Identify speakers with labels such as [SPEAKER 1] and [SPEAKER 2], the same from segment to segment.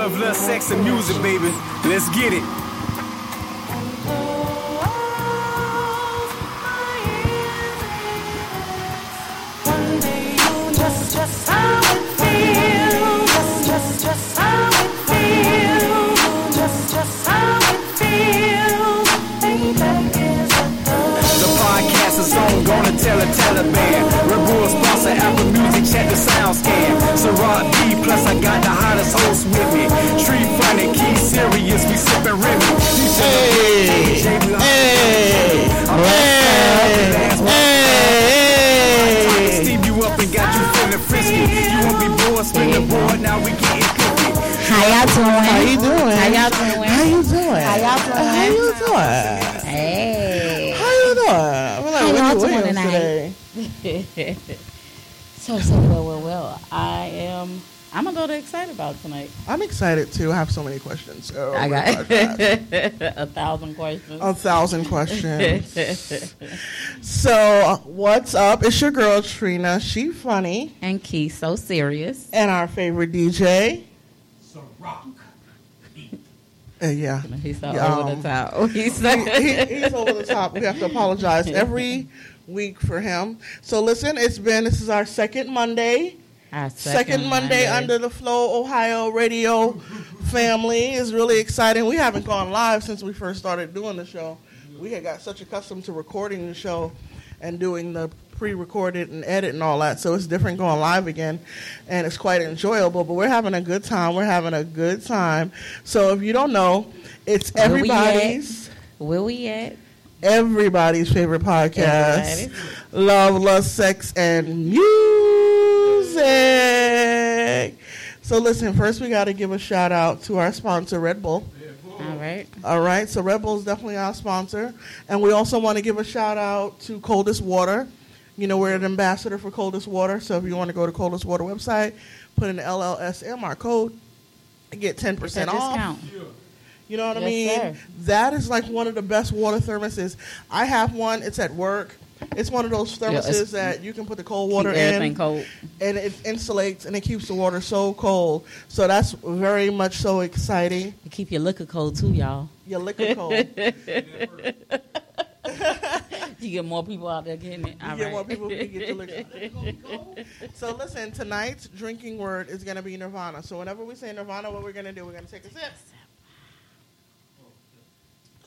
[SPEAKER 1] Love, love, sex, and music, baby. Let's get it. The podcast is on, gonna tell a Taliban. Red Bull sponsor, Apple Music, check the sound scan. Ciroc B, plus I got the hottest host with me. Street funny, key serious, we sippin' Remy. Hey, hey, hey, Steam you up and got you feeling frisky. You won't be bored, spin the board, now we getting cookie.
[SPEAKER 2] How y'all doing?
[SPEAKER 3] How you doing?
[SPEAKER 2] How y'all doing?
[SPEAKER 3] How you doing?
[SPEAKER 2] How y'all doing?
[SPEAKER 3] How you doing?
[SPEAKER 2] Hey.
[SPEAKER 3] How you doing? I feel like
[SPEAKER 2] How y'all
[SPEAKER 3] Wendy
[SPEAKER 2] doing
[SPEAKER 3] Williams
[SPEAKER 2] tonight? so so well well well. I am. I'm a little excited about tonight.
[SPEAKER 3] I'm excited too. I have so many questions. So
[SPEAKER 2] I got a thousand questions.
[SPEAKER 3] a thousand questions. so what's up? It's your girl Trina. She funny,
[SPEAKER 2] and Keith so serious.
[SPEAKER 3] and our favorite DJ. Uh, yeah,
[SPEAKER 2] He's so
[SPEAKER 3] Yeah,
[SPEAKER 2] over
[SPEAKER 3] um,
[SPEAKER 2] the top. He's so
[SPEAKER 3] he, he- he's over the top. We have to apologize every week for him. So listen, it's been this is our second Monday.
[SPEAKER 2] Our
[SPEAKER 3] Second, Monday, under the Flow Ohio radio family is really exciting. We haven't gone live since we first started doing the show. We had got such accustomed to recording the show and doing the pre-recorded and edit and all that, so it's different going live again, and it's quite enjoyable. But we're having a good time. We're having a good time. So if you don't know, it's
[SPEAKER 2] Where we at?
[SPEAKER 3] everybody's
[SPEAKER 2] Where we at?
[SPEAKER 3] Everybody's favorite podcast,
[SPEAKER 2] Everybody's.
[SPEAKER 3] Love, Lust, Sex, and Music. So listen, first we got to give a shout out to our sponsor, Red Bull.
[SPEAKER 2] All right.
[SPEAKER 3] All right, so Red Bull is definitely our sponsor, and we also want to give a shout out to Coldest Water. You know, we're an ambassador for Coldest Water, so if you want to go to Coldest Water website, put in the LLSM, our code, and get 10% off.
[SPEAKER 2] discount.
[SPEAKER 3] You know what I mean?
[SPEAKER 2] sir.
[SPEAKER 3] That is like one of the best water thermoses. I have one. It's at work. It's one of those thermoses
[SPEAKER 2] it's-
[SPEAKER 3] that you can put the cold water in,
[SPEAKER 2] cold.
[SPEAKER 3] and it insulates and it keeps the water so cold. So that's very much so exciting.
[SPEAKER 2] You keep your liquor cold too, y'all.
[SPEAKER 3] Your liquor cold.
[SPEAKER 2] You get more people out there getting it. All
[SPEAKER 3] You get
[SPEAKER 2] right.
[SPEAKER 3] more people to get your liquor. so listen, tonight's drinking word is going to be Nirvana. So whenever we say Nirvana, what we're going to do, we're going to take a sip.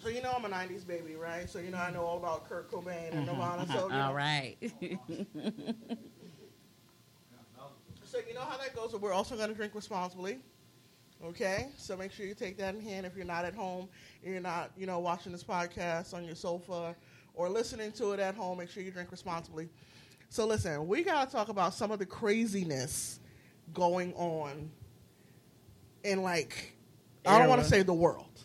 [SPEAKER 3] So you know I'm a '90s baby, right? So you know I know all about Kurt Cobain and mm-hmm. Nirvana. So you know,
[SPEAKER 2] All right.
[SPEAKER 3] So you know how that goes. But we're also going to drink responsibly. Okay, so make sure you take that in hand. If you're not at home, you're not, you know, watching this podcast on your sofa or listening to it at home, make sure you drink responsibly. So listen, we got to talk about some of the craziness going on in like I don't want to say the world,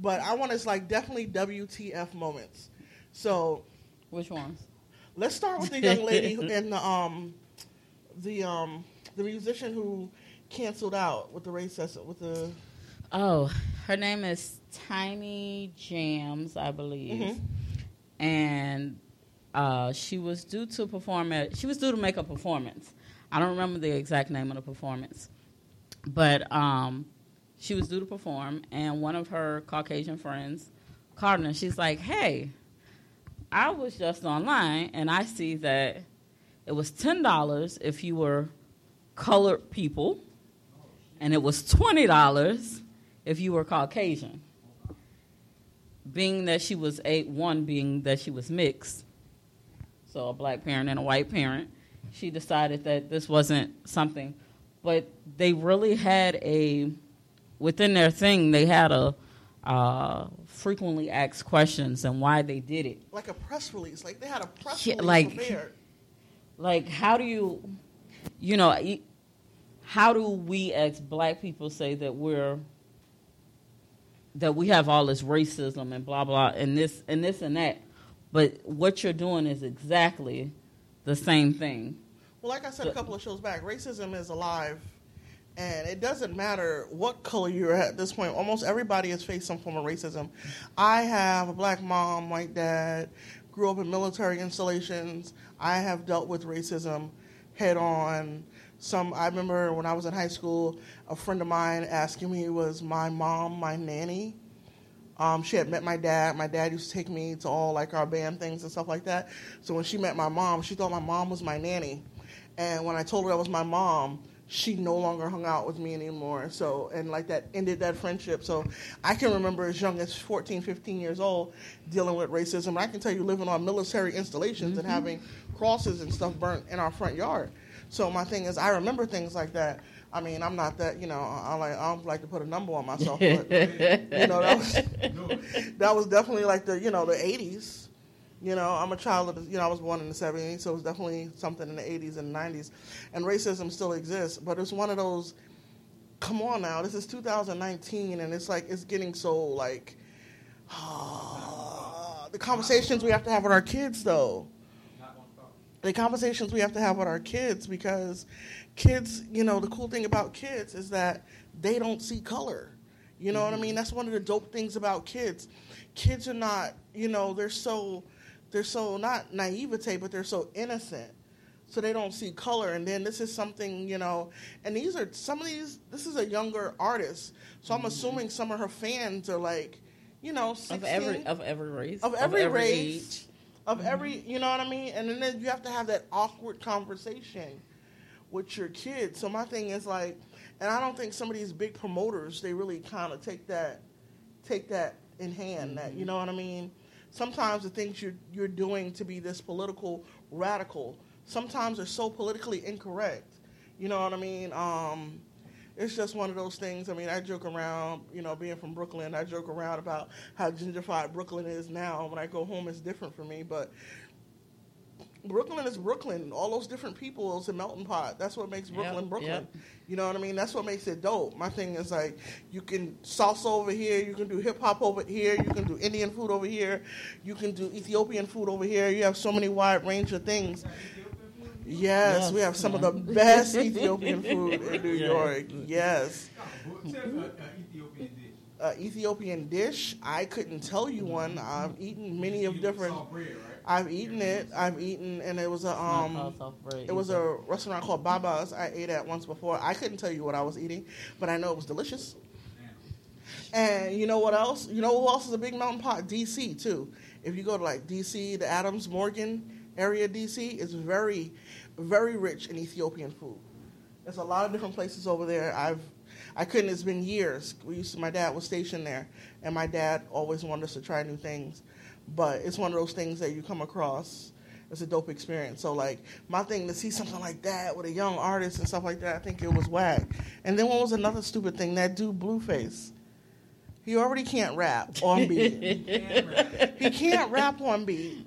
[SPEAKER 3] but I want to like definitely WTF moments. So
[SPEAKER 2] Which ones?
[SPEAKER 3] Let's start with the young lady and the um the um the musician who canceled out with the racist with the
[SPEAKER 2] Oh, her name is Tiny Jag, I believe,
[SPEAKER 3] Mhm.
[SPEAKER 2] and uh, she was due to perform at. She was due to make a performance. I don't remember the exact name of the performance, but um, she was due to perform, and one of her Caucasian friends called her, and she's like, "Hey, I was just online, and I see that it was ten dollars if you were colored people." and it was twenty dollars if you were Caucasian. Being that she was a one, being that she was mixed, so a black parent and a white parent, she decided that this wasn't something. But they really had a within their thing. They had a uh, frequently asked questions and why they did it.
[SPEAKER 3] like a press release. Like they had a press
[SPEAKER 2] Yeah,
[SPEAKER 3] release
[SPEAKER 2] like-
[SPEAKER 3] prepared.
[SPEAKER 2] Like, how do you you know, how do we as black people say that we're that we have all this racism and blah blah and this and this and that, but what you're doing is exactly the same thing.
[SPEAKER 3] Well, like I said a couple of shows back, racism is alive, and it doesn't matter what color you're at this point. Almost everybody has faced some form of racism. I have a black mom, white dad, grew up in military installations. I have dealt with racism head on. Some I remember when I was in high school, a friend of mine asking me was my mom my nanny. Um, she had met my dad. My dad used to take me to all like our band things and stuff like that. So when she met my mom, she thought my mom was my nanny. And when I told her that was my mom, she no longer hung out with me anymore. So, and like that ended that friendship. So I can remember as young as 14, 15 years old dealing with racism. And I can tell you living on military installations and mm-hmm. having crosses and stuff burnt in our front yard. So my thing is, I remember things like that. I mean, I'm not that, you know, I like I don't like to put a number on myself, but you know, that was that was definitely like the, you know, the 80s. You know, I'm a child of, the, you know, I was born in the 70s, so it was definitely something in the 80s and 90s. And racism still exists, but it's one of those, come on now, this is 2019, and it's like, it's getting so, like, the conversations we have to have with our kids, though. The conversations we have to have with our kids because kids, you know, the cool thing about kids is that they don't see color. You know what I mm-hmm. mean? That's one of the dope things about kids. Kids are not, you know, they're so they're so not naivete, but they're so innocent. So they don't see color. And then this is something, you know, and these are some of these this is a younger artist. So I'm mm-hmm. assuming some of her fans are like, you know, 16,
[SPEAKER 2] Of every of every race.
[SPEAKER 3] of every,
[SPEAKER 2] every
[SPEAKER 3] race,
[SPEAKER 2] age.
[SPEAKER 3] of mm-hmm. every, you know what I mean? And then you have to have that awkward conversation with your kids. So my thing is like, and I don't think some of these big promoters they really kind of take that, take that in hand. That you mm-hmm. know what I mean? Sometimes the things you're you're doing to be this political radical, sometimes are so politically incorrect. You know what I mean? Um, it's just one of those things. I mean, I joke around, you know, being from Brooklyn, I joke around about how gentrified Brooklyn is now. When I go home, it's different for me. But Brooklyn is Brooklyn. All those different people, it's a melting pot. That's what makes Brooklyn
[SPEAKER 2] Yep,
[SPEAKER 3] Brooklyn.
[SPEAKER 2] yep.
[SPEAKER 3] You know what I mean? That's what makes it dope. My thing is like, you can salsa over here, you can do hip hop over here, you can do Indian food over here, you can do Ethiopian food over here. You have so many wide range of things. Yes, we have some of the best Ethiopian food in New York. Yes. Uh, Ethiopian dish. I couldn't tell you one. I've eaten many of different. I've eaten it. I've eaten, and it was a um.
[SPEAKER 2] called soft bread
[SPEAKER 3] It was a restaurant called Baba's. I ate at once before. I couldn't tell you what I was eating, but I know it was delicious. And you know what else? You know who else is a big mountain pot? DC too. If you go to like DC, the Adams Morgan area, DC is very, very rich in Ethiopian food. There's a lot of different places over there. I've, I couldn't. It's been years. We used to. My dad was stationed there, and my dad always wanted us to try new things. But it's one of those things that you come across. It's a dope experience. So like my thing to see something like that with a young artist and stuff like that, I think it was whack. And then what was another stupid thing? That dude Blueface. He already can't rap on beat. he can't rap on beat.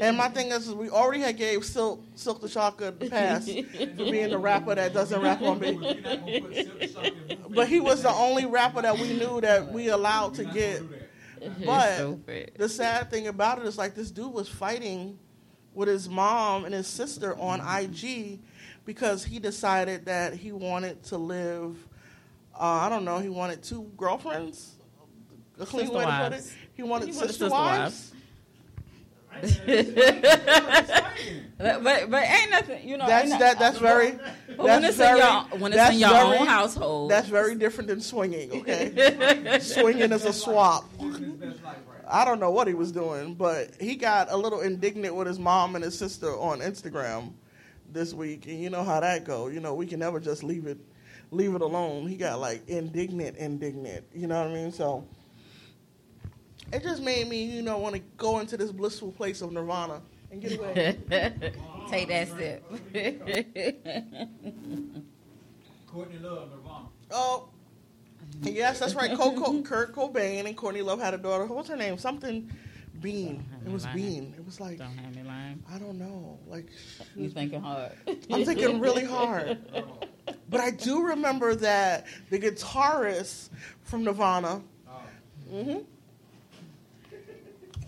[SPEAKER 3] And my thing is, is we already had gave Silkk Silkk the Shocker the pass for being the rapper that doesn't rap on beat. But he was the only rapper that we knew that we allowed to get. But the sad thing about it is like this dude was fighting with his mom and his sister on IG because he decided that he wanted to live. Uh, I don't know. He wanted two girlfriends. A clean
[SPEAKER 2] Sister
[SPEAKER 3] way to put it. He wanted
[SPEAKER 2] He
[SPEAKER 3] sister,
[SPEAKER 2] wanted sister
[SPEAKER 3] wives.
[SPEAKER 2] But, but but ain't nothing, you know.
[SPEAKER 3] That's
[SPEAKER 2] ain't
[SPEAKER 3] that. That's very.
[SPEAKER 2] But when it's
[SPEAKER 3] very,
[SPEAKER 2] in your when it's in your
[SPEAKER 3] very-
[SPEAKER 2] own household,
[SPEAKER 3] That's very different than swinging. Okay, swinging is a swap. I don't know what he was doing, but he got a little indignant with his mom and his sister on Instagram this week, and you know how that go. You know, we can never just leave it leave it alone. He got like indignant, indignant. You know what I mean? So it just made me, you know, want to go into this blissful place of nirvana and get away.
[SPEAKER 2] take that step.
[SPEAKER 4] Courtney Love, Nirvana.
[SPEAKER 3] Oh, yes, that's right. Co- Co- Kurt Cobain and Courtney Love had a daughter. What's her name? Something Bean. It was
[SPEAKER 2] lying.
[SPEAKER 3] Bean. It was like
[SPEAKER 2] Don't have me lying.
[SPEAKER 3] I don't know. Like
[SPEAKER 2] You
[SPEAKER 3] was-
[SPEAKER 2] thinking hard?
[SPEAKER 3] I'm thinking really hard. But I do remember that the guitarist from Nirvana mhm,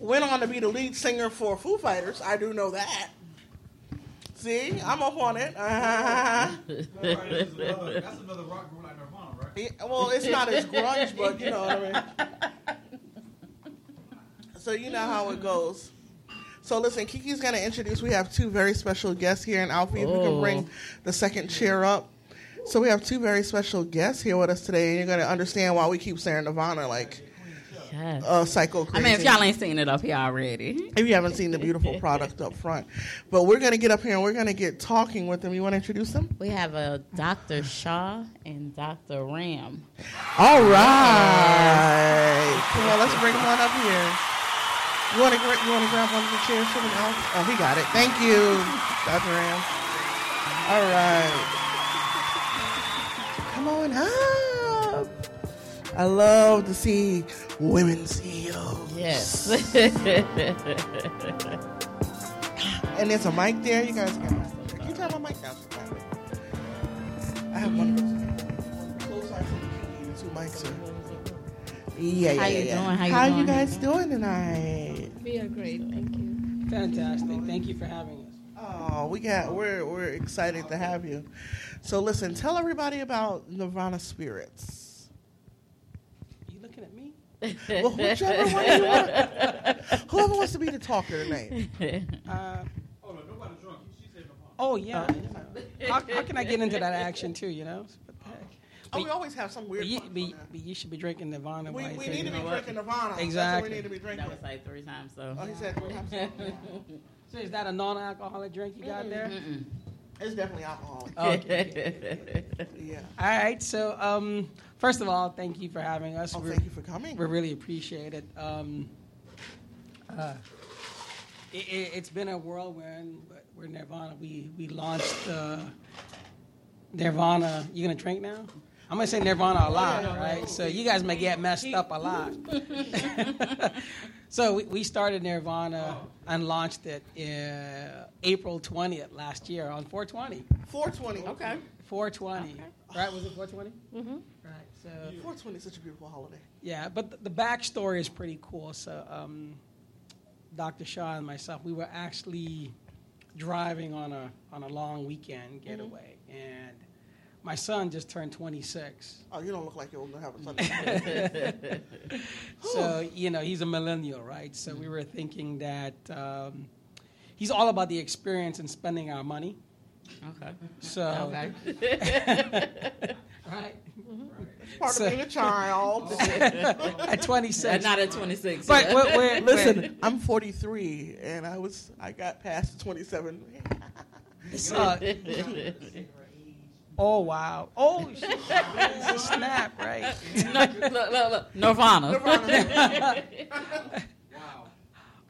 [SPEAKER 3] went on to be the lead singer for Foo Fighters. I do know that. See, I'm up on it. Uh-huh.
[SPEAKER 4] That's another, rock group like Nirvana, right?
[SPEAKER 3] Yeah, well, it's not as grunge, but you know what I mean. So you know how it goes. So listen, Kiki's going to introduce. We have two very special guests here, and Alfie, if you can
[SPEAKER 2] Oh.
[SPEAKER 3] bring the second chair up. So we have two very special guests here with us today, and you're going to understand why we keep saying Nirvana like
[SPEAKER 2] Yes.
[SPEAKER 3] uh, psycho
[SPEAKER 2] I mean, if y'all ain't seen it up here already.
[SPEAKER 3] if you haven't seen the beautiful product up front, but we're going to get up here and we're going to get talking with them. You want to introduce them?
[SPEAKER 2] We have a Dr. Shaw and Dr. Ram.
[SPEAKER 3] All right. Come on, let's bring them on up here. You want to you want to grab one of the chairs for them, Al? Oh, he got it. Thank you, Dr. Ram. All right. Come on up. I love to see women CEOs.
[SPEAKER 2] Yes.
[SPEAKER 3] And there's a mic there. You guys can. Can you turn my mic down? I have one of those. Close eyes and two mics are. Yeah, yeah,
[SPEAKER 2] How
[SPEAKER 3] yeah,
[SPEAKER 2] you
[SPEAKER 3] yeah.
[SPEAKER 2] doing? How you
[SPEAKER 3] How
[SPEAKER 2] doing?
[SPEAKER 3] you guys doing tonight?
[SPEAKER 5] We are great, thank you.
[SPEAKER 6] Fantastic. Thank you for having us.
[SPEAKER 3] Oh, we got we're we're excited to have you. So listen, tell everybody about Nirvana Spirits.
[SPEAKER 6] you looking at me?
[SPEAKER 3] Well, whichever one you want. Whoever wants to be the talker tonight.
[SPEAKER 6] Uh,
[SPEAKER 4] Oh, no, nobody drunk. She said Nirvana.
[SPEAKER 6] oh, yeah. you know. How, how can I get into that action, too, you know? What the?
[SPEAKER 3] Oh, we always have some
[SPEAKER 6] But
[SPEAKER 3] weird.
[SPEAKER 6] you,
[SPEAKER 3] fun
[SPEAKER 6] but, but you should be drinking Nirvana.
[SPEAKER 3] We, we
[SPEAKER 6] you're
[SPEAKER 3] need to be
[SPEAKER 6] drinking-
[SPEAKER 3] drinking Nirvana.
[SPEAKER 6] Exactly.
[SPEAKER 3] We need to be drinking.
[SPEAKER 2] That was like three times, so.
[SPEAKER 3] Oh, he said three times.
[SPEAKER 6] So is that a non-alcoholic drink you got there?
[SPEAKER 3] It's definitely alcohol.
[SPEAKER 6] Okay.
[SPEAKER 3] Yeah.
[SPEAKER 6] All right. So, um, first of all, thank you for having us.
[SPEAKER 3] Oh,
[SPEAKER 6] We're-
[SPEAKER 3] thank you for coming.
[SPEAKER 6] We really appreciate it. Um, uh, it, it. It's been a whirlwind, but we're Nirvana. We we launched uh, Nirvana. You gonna drink now? I'm gonna say Nirvana a lot, right? So you guys may get messed up a lot. so we, we started Nirvana and launched it uh, April 20th last year on 420.
[SPEAKER 3] 420.
[SPEAKER 2] Okay.
[SPEAKER 6] 420, right? Was it 420?
[SPEAKER 5] Mm-hmm.
[SPEAKER 6] Right. So
[SPEAKER 3] 420 is such a beautiful holiday.
[SPEAKER 6] yeah, but the, the backstory is pretty cool. So, um, Dr. Shaw and myself, we were actually driving on a on a long weekend getaway, and my son just turned 26.
[SPEAKER 3] Oh, you don't look like you'll have a Sunday.
[SPEAKER 6] So you know he's a millennial, right? So we were thinking that um, he's all about the experience and spending our money.
[SPEAKER 2] Okay.
[SPEAKER 6] So
[SPEAKER 2] Okay.
[SPEAKER 6] right
[SPEAKER 3] Part
[SPEAKER 6] So-
[SPEAKER 3] of being a child.
[SPEAKER 6] at 26.
[SPEAKER 2] And not at 26.
[SPEAKER 6] but
[SPEAKER 2] yeah.
[SPEAKER 6] we're, we're,
[SPEAKER 3] Listen, I'm 43, and I was I got past 27.
[SPEAKER 6] we're- uh, oh wow! Oh! It's a snap, right?
[SPEAKER 2] no, look, look, look. Nirvana.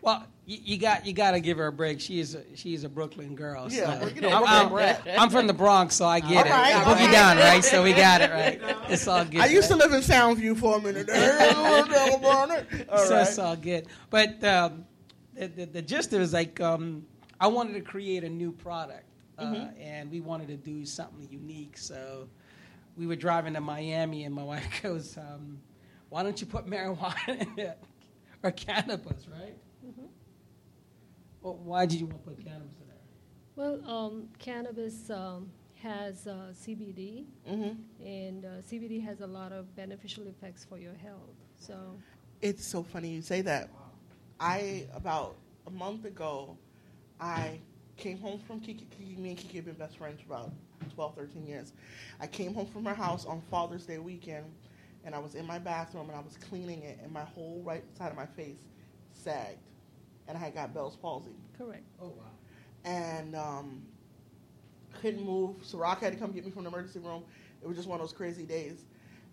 [SPEAKER 6] Well, you, you got you got to give her a break. She is a, she is a Brooklyn girl. so-
[SPEAKER 3] Yeah, you know,
[SPEAKER 6] I'm, I'm- I'm from the Bronx, so I get
[SPEAKER 3] All
[SPEAKER 6] it.
[SPEAKER 3] right,
[SPEAKER 6] Boogie
[SPEAKER 3] right.
[SPEAKER 6] down, right? So we got it right. It's all good.
[SPEAKER 3] I used to live in Soundview for a minute. All
[SPEAKER 6] so it's all good. But um, the, the the gist is like um, I wanted to create a new product, uh,
[SPEAKER 3] Mm-hmm.
[SPEAKER 6] and we wanted to do something unique. So we were driving to Miami, and my wife goes, um, "Why don't you put marijuana in it or cannabis, right?" Well, why did you want to put cannabis in there?
[SPEAKER 5] Well, um, cannabis um, has uh, CBD,
[SPEAKER 3] Mm-hmm.
[SPEAKER 5] and uh, CBD has a lot of beneficial effects for your health. So,
[SPEAKER 3] It's so funny you say that. I about a month ago, I came home from Kiki. Kiki me and Kiki have been best friends for about 12, 13 years. I came home from her house on Father's Day weekend, and I was in my bathroom and I was cleaning it, and my whole right side of my face sagged, and I had got Bell's palsy.
[SPEAKER 5] correct.
[SPEAKER 6] Oh wow!
[SPEAKER 3] and um, couldn't move. So Rock had to come get me from the emergency room. It was just one of those crazy days.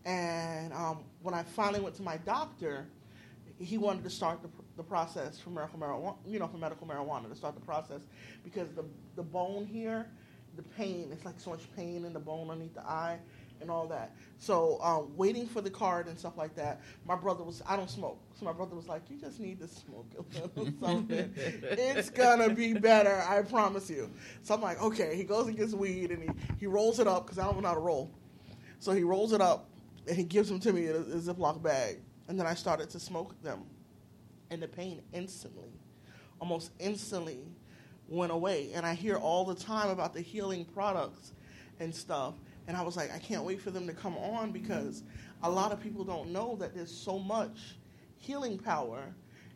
[SPEAKER 3] And um, when I finally went to my doctor, he wanted to start the, the process for medical marijuana, you know, for medical marijuana to start the process because the the bone here, the pain, it's like so much pain in the bone underneath the eye, and all that. So um, waiting for the card and stuff like that. My brother was I don't smoke, so my brother was like, "You just need to smoke a little something. it's gonna be better, I promise you." So I'm like, "Okay." He goes and gets weed and he he rolls it up because I don't know how to roll. So he rolls it up and he gives them to me in a, a Ziploc bag, and then I started to smoke them, and the pain instantly, almost instantly, went away. And I hear all the time about the healing products and stuff. And I was like, I can't wait for them to come on because a lot of people don't know that there's so much healing power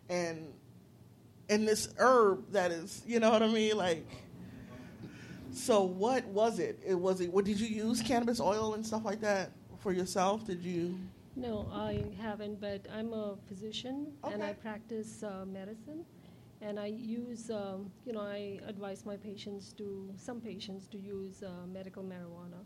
[SPEAKER 3] and and this herb that is, you know what I mean? Like so what was it? It was it what did you use cannabis oil and stuff like that for yourself? Did you
[SPEAKER 5] No, I haven't, but I'm a physician and I practice uh, medicine. And I use, um, you know, I advise my patients to, some patients to use uh, medical marijuana.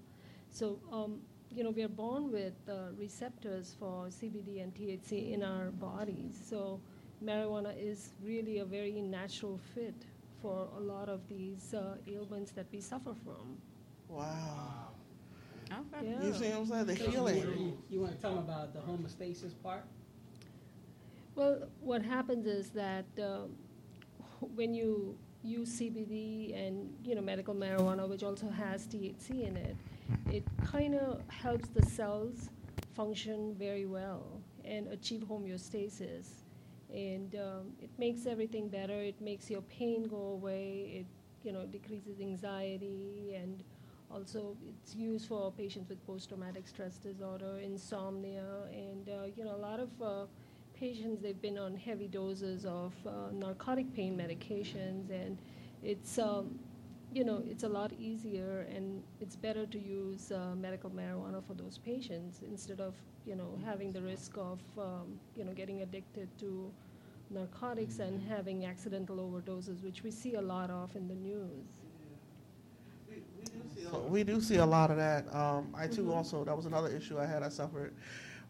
[SPEAKER 5] So, um, you know, we are born with uh, receptors for CBD and THC in our bodies. So, marijuana is really a very natural fit for a lot of these uh, ailments that we suffer from.
[SPEAKER 3] Wow.
[SPEAKER 2] Okay.
[SPEAKER 5] Yeah.
[SPEAKER 3] You see what I'm saying? The
[SPEAKER 6] So
[SPEAKER 3] healing.
[SPEAKER 6] You, you want to tell them about the homeostasis part?
[SPEAKER 5] Well, what happens is that um, when you use CBD and you know medical marijuana, which also has THC in it, it kind of helps the cells function very well and achieve homeostasis. And um, it makes everything better. It makes your pain go away. It you know decreases anxiety and also it's used for patients with post-traumatic stress disorder, insomnia, and uh, you know a lot of uh, patients they've been on heavy doses of uh, narcotic pain medications, and it's um, you know it's a lot easier and it's better to use uh, medical marijuana for those patients instead of you know having the risk of um, you know getting addicted to narcotics and having accidental overdoses, which we see a lot of in the news.
[SPEAKER 3] We do see a lot of that. Um, I too also that was another issue I had. I suffered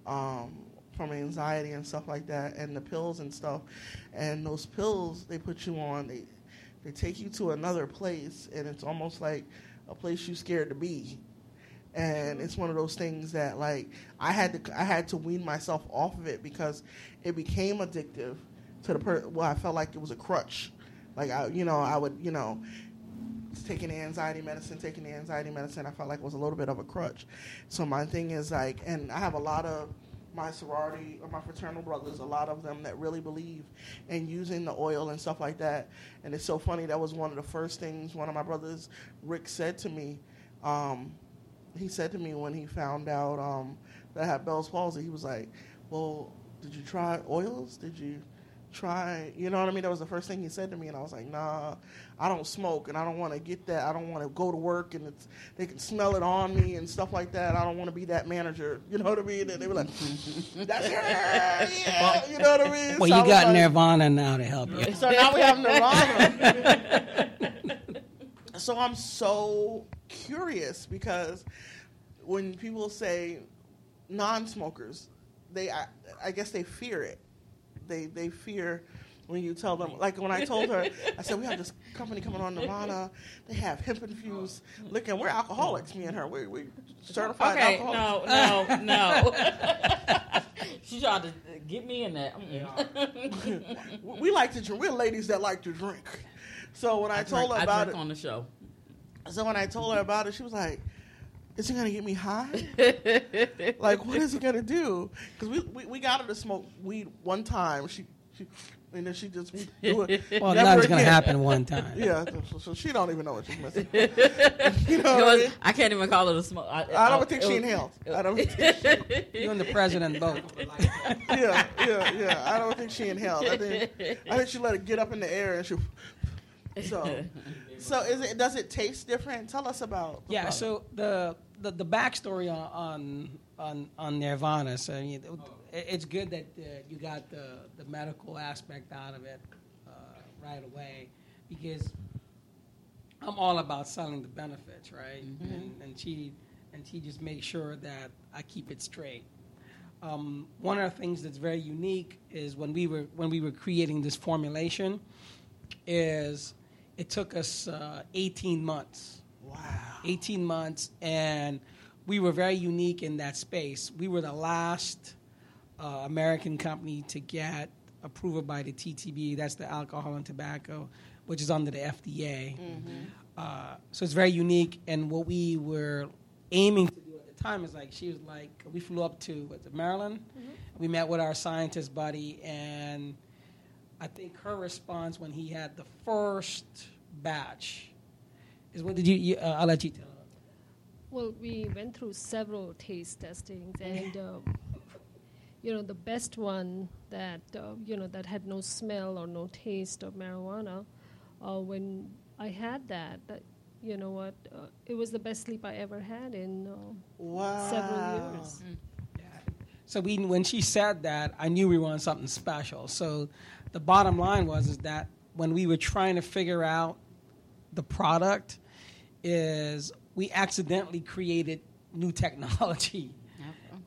[SPEAKER 3] um, from anxiety and stuff like that, and the pills and stuff. And those pills they put you on, they they take you to another place, and it's almost like a place you're scared to be. And it's one of those things that like I had to I had to wean myself off of it because it became addictive to the per. Well, I felt like it was a crutch. Like I, you know, I would, you know, taking the anxiety medicine, taking the anxiety medicine, I felt like it was a little bit of a crutch. So my thing is like, and I have a lot of my sorority or my fraternal brothers, a lot of them that really believe in using the oil and stuff like that. And it's so funny. That was one of the first things one of my brothers, Rick, said to me. Um, he said to me when he found out um, that I had Bell's palsy, he was like, "Well, did you try oils? Did you?" Try you know what i mean that was the first thing he said to me and i was like nah i don't smoke and i don't want to get that i don't want to go to work and it's they can smell it on me and stuff like that i don't want to be that manager you know what i mean and they were like that's her yeah you know what i mean
[SPEAKER 6] Well,
[SPEAKER 3] So
[SPEAKER 6] you got
[SPEAKER 3] like-
[SPEAKER 6] Nirvana now to help you.
[SPEAKER 3] so now we have Nirvana. so I'm so curious because when people say non-smokers, they I, I guess they fear it. They they fear when you tell them like when I told her I said we have this company coming on Nirvana. They have hemp infused liquor. We're alcoholics. Me and her. We we certified
[SPEAKER 2] Okay,
[SPEAKER 3] alcoholics.
[SPEAKER 2] no, no, no. she tried to get me in that.
[SPEAKER 3] We like to drink. We're ladies that like to drink. So when I, told
[SPEAKER 2] drink-
[SPEAKER 3] her
[SPEAKER 2] I
[SPEAKER 3] about
[SPEAKER 2] drink
[SPEAKER 3] it
[SPEAKER 2] on the show.
[SPEAKER 3] So when I told her about it, she was like, "Is it gonna get me high? like, what is it gonna do?" Because we, we we got her to smoke weed one time. She, she and then she just do it.
[SPEAKER 6] Well,
[SPEAKER 3] never
[SPEAKER 6] nothing's gonna happen one time.
[SPEAKER 3] Yeah, so, so she don't even know what she's missing. you know, what I, mean?
[SPEAKER 2] I can't even call it a smoke. I,
[SPEAKER 3] I don't think she
[SPEAKER 2] was-
[SPEAKER 3] inhaled. I don't think
[SPEAKER 6] You and the president both.
[SPEAKER 3] yeah, yeah, yeah. I don't think she inhaled. I think I think she let it get up in the air and she. So, so is it? Does it taste different? Tell us about.
[SPEAKER 6] Yeah.
[SPEAKER 3] product.
[SPEAKER 6] So the the, the backstory on, on on on Nirvana. So you it- it's good that uh, you got the the medical aspect out of it uh, right away because I'm all about selling the benefits, right? And, and she and she just makes sure that I keep it straight. Um, one of the things that's very unique is when we were when we were creating this formulation, is it took us uh, 18 months.
[SPEAKER 3] Wow.
[SPEAKER 6] 18 months, and we were very unique in that space. We were the last uh, American company to get approval by the TTB, that's the Alcohol and Tobacco, which is under the FDA. Uh, so it's very unique. And what we were aiming to do at the time is like, she was like, we flew up to what's it, Maryland. We met with our scientist buddy, and I think her response when he had the first batch is what did you, you uh, I'll let you tell.
[SPEAKER 5] Well, we went through several taste testings, and uh, you know the best one that uh, you know that had no smell or no taste of marijuana. Uh, when I had that, that you know what, uh, it was the best sleep I ever had in uh, several years.
[SPEAKER 6] So we, when she said that, I knew we were on something special. So the bottom line was is that when we were trying to figure out the product, is we accidentally created new technology,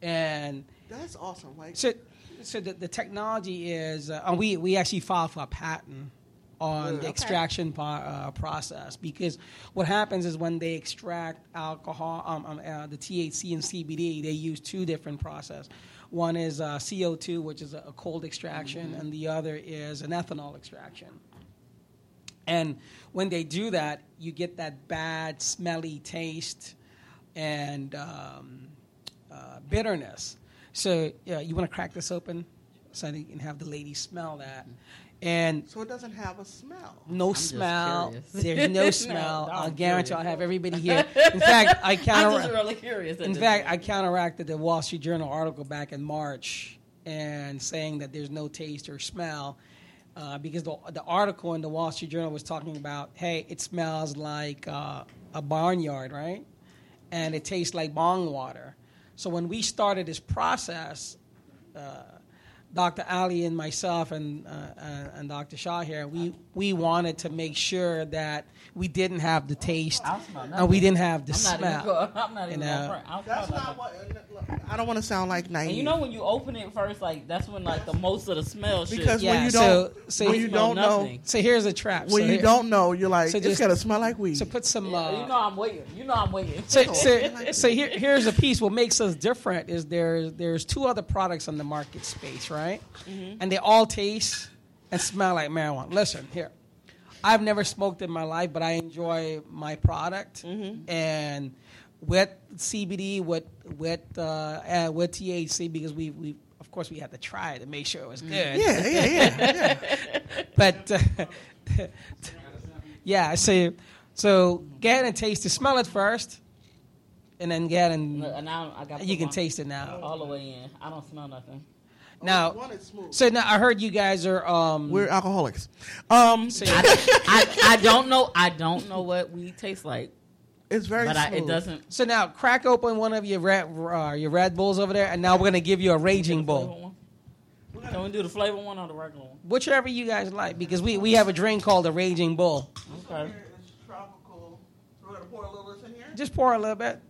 [SPEAKER 6] and
[SPEAKER 3] That's awesome. Like,
[SPEAKER 6] so so the, the technology is, uh, and we we actually filed for a patent on
[SPEAKER 3] Good.
[SPEAKER 6] the
[SPEAKER 3] Okay.
[SPEAKER 6] extraction po- uh, process because what happens is when they extract alcohol, um, um, uh, the THC and CBD, they use two different processes. One is uh, CO2, which is a, a cold extraction, and the other is an ethanol extraction. And when they do that, you get that bad, smelly taste and um, uh, bitterness. So yeah, you want to crack this open so that you can have the lady smell that. And
[SPEAKER 3] so it doesn't have a smell.
[SPEAKER 6] no
[SPEAKER 2] just
[SPEAKER 6] smell.
[SPEAKER 2] curious.
[SPEAKER 6] There's no
[SPEAKER 2] No,
[SPEAKER 6] smell.
[SPEAKER 2] no,
[SPEAKER 6] I'll guarantee
[SPEAKER 2] curious.
[SPEAKER 6] I'll have everybody here. In fact, I counter.
[SPEAKER 2] I'm just really curious.
[SPEAKER 6] In fact,
[SPEAKER 2] point.
[SPEAKER 6] I counteracted the Wall Street Journal article back in March and saying that there's no taste or smell uh, because the, the article in the Wall Street Journal was talking about, hey, it smells like uh, a barnyard, right? And it tastes like bong water. So when we started this process, uh, Dr. Ali and myself and, uh, uh, and Dr. Shaw here, we, we wanted to make sure that we didn't have the taste and we didn't have the
[SPEAKER 2] I'm not
[SPEAKER 6] smell.
[SPEAKER 2] even going. I'm not
[SPEAKER 6] You
[SPEAKER 2] even
[SPEAKER 6] know?
[SPEAKER 2] going. front. I'll
[SPEAKER 3] That's not
[SPEAKER 2] nothing.
[SPEAKER 3] what. I don't want to sound like naive.
[SPEAKER 2] And you know when you open it first, like that's when like the most of the smell shit.
[SPEAKER 3] because when
[SPEAKER 6] Yeah,
[SPEAKER 3] you don't,
[SPEAKER 6] so
[SPEAKER 3] when
[SPEAKER 6] you
[SPEAKER 3] you don't know.
[SPEAKER 6] So here's a trap.
[SPEAKER 3] when
[SPEAKER 6] so
[SPEAKER 3] you
[SPEAKER 6] here-
[SPEAKER 3] don't know, you're like,
[SPEAKER 6] So
[SPEAKER 3] it's
[SPEAKER 6] just-
[SPEAKER 3] gotta smell like weed.
[SPEAKER 6] So put some.
[SPEAKER 2] Yeah,
[SPEAKER 6] Uh,
[SPEAKER 2] you know I'm waiting. You know I'm waiting.
[SPEAKER 6] so, so, so here, here's a piece. What makes us different is there's there's two other products on the market space, right?
[SPEAKER 3] Mm-hmm.
[SPEAKER 6] And they all taste and smell like marijuana. Listen here, I've never smoked in my life, but I enjoy my product
[SPEAKER 3] Mm-hmm.
[SPEAKER 6] and with CBD, with with uh, uh, with THC because we we of course we had to try it to make sure it was good.
[SPEAKER 3] Mm-hmm. yeah, yeah, yeah, yeah.
[SPEAKER 6] but uh, yeah, so so go ahead and taste it. Smell it first, and then ahead and
[SPEAKER 2] Look, and now I got.
[SPEAKER 6] you can taste it now.
[SPEAKER 2] all the way in. I don't smell nothing.
[SPEAKER 6] Now,
[SPEAKER 3] One is smooth.
[SPEAKER 6] so now I heard you guys are um.
[SPEAKER 3] We're alcoholics. Um,
[SPEAKER 6] so-
[SPEAKER 2] I, I don't know. I don't know what weed tastes like,
[SPEAKER 3] it's very
[SPEAKER 2] but I, it doesn't.
[SPEAKER 6] so now crack open one of your red uh, your Red Bulls over there, and now we're gonna give you a Raging Bull,
[SPEAKER 2] Can we do the flavor one or the regular one?
[SPEAKER 6] whichever you guys like, because we we have a drink called the Raging Bull.
[SPEAKER 2] Okay.
[SPEAKER 3] It's tropical. We're gonna pour a little of this in here.
[SPEAKER 6] Just pour a little bit.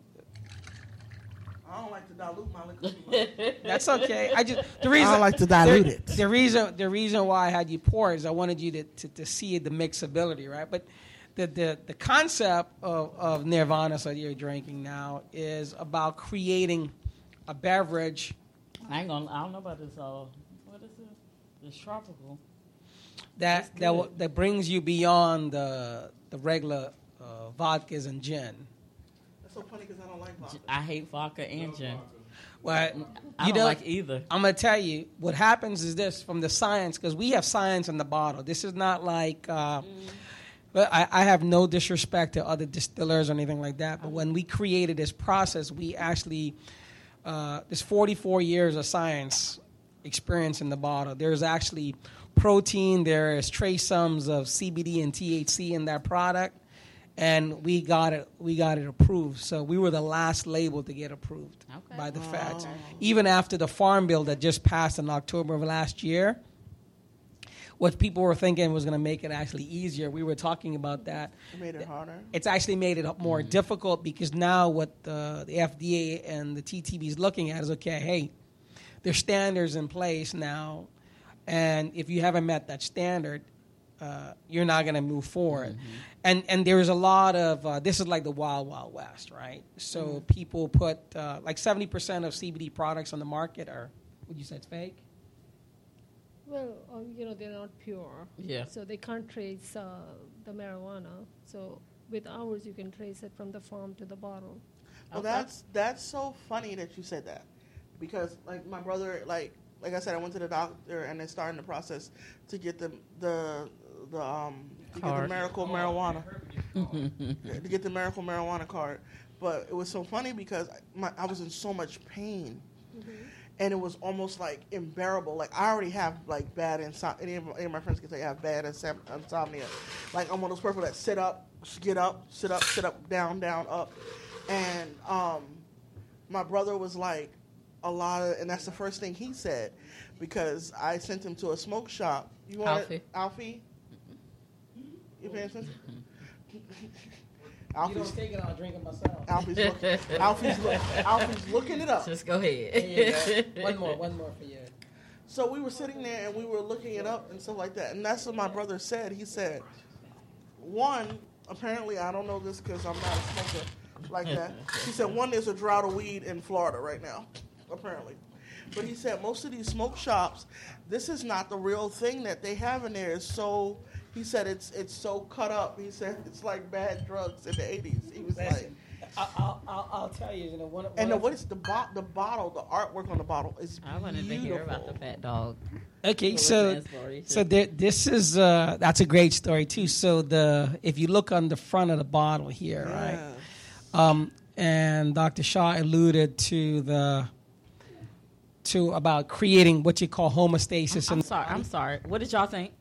[SPEAKER 3] I don't like to dilute my liquor.
[SPEAKER 6] That's okay. I just the reason
[SPEAKER 3] I like to dilute
[SPEAKER 6] the,
[SPEAKER 3] it.
[SPEAKER 6] The reason the reason why I had you pour is I wanted you to, to, to see the mixability, right? But the the, the concept of, of Nirvana, so you're drinking now, is about creating a beverage
[SPEAKER 2] I ain't gonna. I don't know about this. Uh, what is this? It's tropical.
[SPEAKER 6] that that, that brings you beyond the the regular uh, vodkas and gin.
[SPEAKER 3] That's so funny because I don't like vodka.
[SPEAKER 2] I hate vodka and gin.
[SPEAKER 6] Well,
[SPEAKER 2] I
[SPEAKER 6] you
[SPEAKER 2] don't
[SPEAKER 6] know,
[SPEAKER 2] like either.
[SPEAKER 6] I'm gonna tell you what happens is this from the science because we have science in the bottle. This is not like, uh, but I, I have no disrespect to other distillers or anything like that. But when we created this process, we actually uh, there's 44 years of science experience in the bottle. There's actually protein. There is trace sums of CBD and THC in that product, and we got it. We got it approved. So we were the last label to get approved
[SPEAKER 2] Okay.
[SPEAKER 6] by the feds. Oh. Even after the farm bill that just passed in October of last year, what people were thinking was going to make it actually easier. We were talking about that.
[SPEAKER 3] It made it harder.
[SPEAKER 6] It's actually made it more mm-hmm. difficult because now what the, the FDA and the TTB is looking at is okay, hey, there's standards in place now, and if you haven't met that standard, uh, you're not going to move forward.
[SPEAKER 2] Mm-hmm.
[SPEAKER 6] And and there's a lot of uh, this is like the wild wild west, right? So
[SPEAKER 2] Mm-hmm.
[SPEAKER 6] people put uh, like 70% of CBD products on the market are would you say it's fake?
[SPEAKER 5] Well, um, you know, they're not pure.
[SPEAKER 2] Yeah.
[SPEAKER 5] So they can't trace uh, the marijuana. So with ours, you can trace it from the farm to the bottle.
[SPEAKER 3] Well, that's that's so funny that you said that, because like my brother, like like I said, I went to the doctor and they're starting the process to get the the the um to get the
[SPEAKER 2] Card.
[SPEAKER 3] miracle marijuana Yeah, to get the miracle marijuana card. But it was so funny because my, I was in so much pain, and it was almost like unbearable. Like I already have like bad insomnia. Any, of my- any of my friends can say I have bad insom- insomnia. Like I'm one of those people that sit up, get up, sit up, sit up, down, down, up. And um, my brother was like a lot of, and that's the first thing he said because I sent him to a smoke shop. You want
[SPEAKER 2] Alfie.
[SPEAKER 3] it, Alfie? You paying attention?
[SPEAKER 6] You
[SPEAKER 3] Alfie's,
[SPEAKER 6] don't take it, I'll drink it myself.
[SPEAKER 3] Alfie's, look, Alfie's, look, Alfie's looking it up.
[SPEAKER 2] Just go ahead.
[SPEAKER 6] go. one more, one more for you.
[SPEAKER 3] So we were sitting there and we were looking it up and stuff like that. And that's what my brother said. He said, one, apparently, I don't know this because I'm not a smoker like that. He said, one, there's a drought of weed in Florida right now, apparently. But he said, most of these smoke shops, this is not the real thing that they have in there. It's so, he said, it's it's so cut up. He said, it's like bad drugs in the 80s. He was like,
[SPEAKER 6] Listen, I- I'll, I'll, I'll tell you, you know, one, one
[SPEAKER 3] and the, what is the, bo- the bottle, the artwork on the bottle is
[SPEAKER 2] I wanted to hear about the fat dog.
[SPEAKER 6] Okay, so so there, this is uh, that's a great story too. So the if you look on the front of the bottle here, right, um, and Dr. Shaw alluded to the to about creating what you call homeostasis.
[SPEAKER 2] I'm
[SPEAKER 6] and
[SPEAKER 2] sorry. I'm sorry. What did y'all think?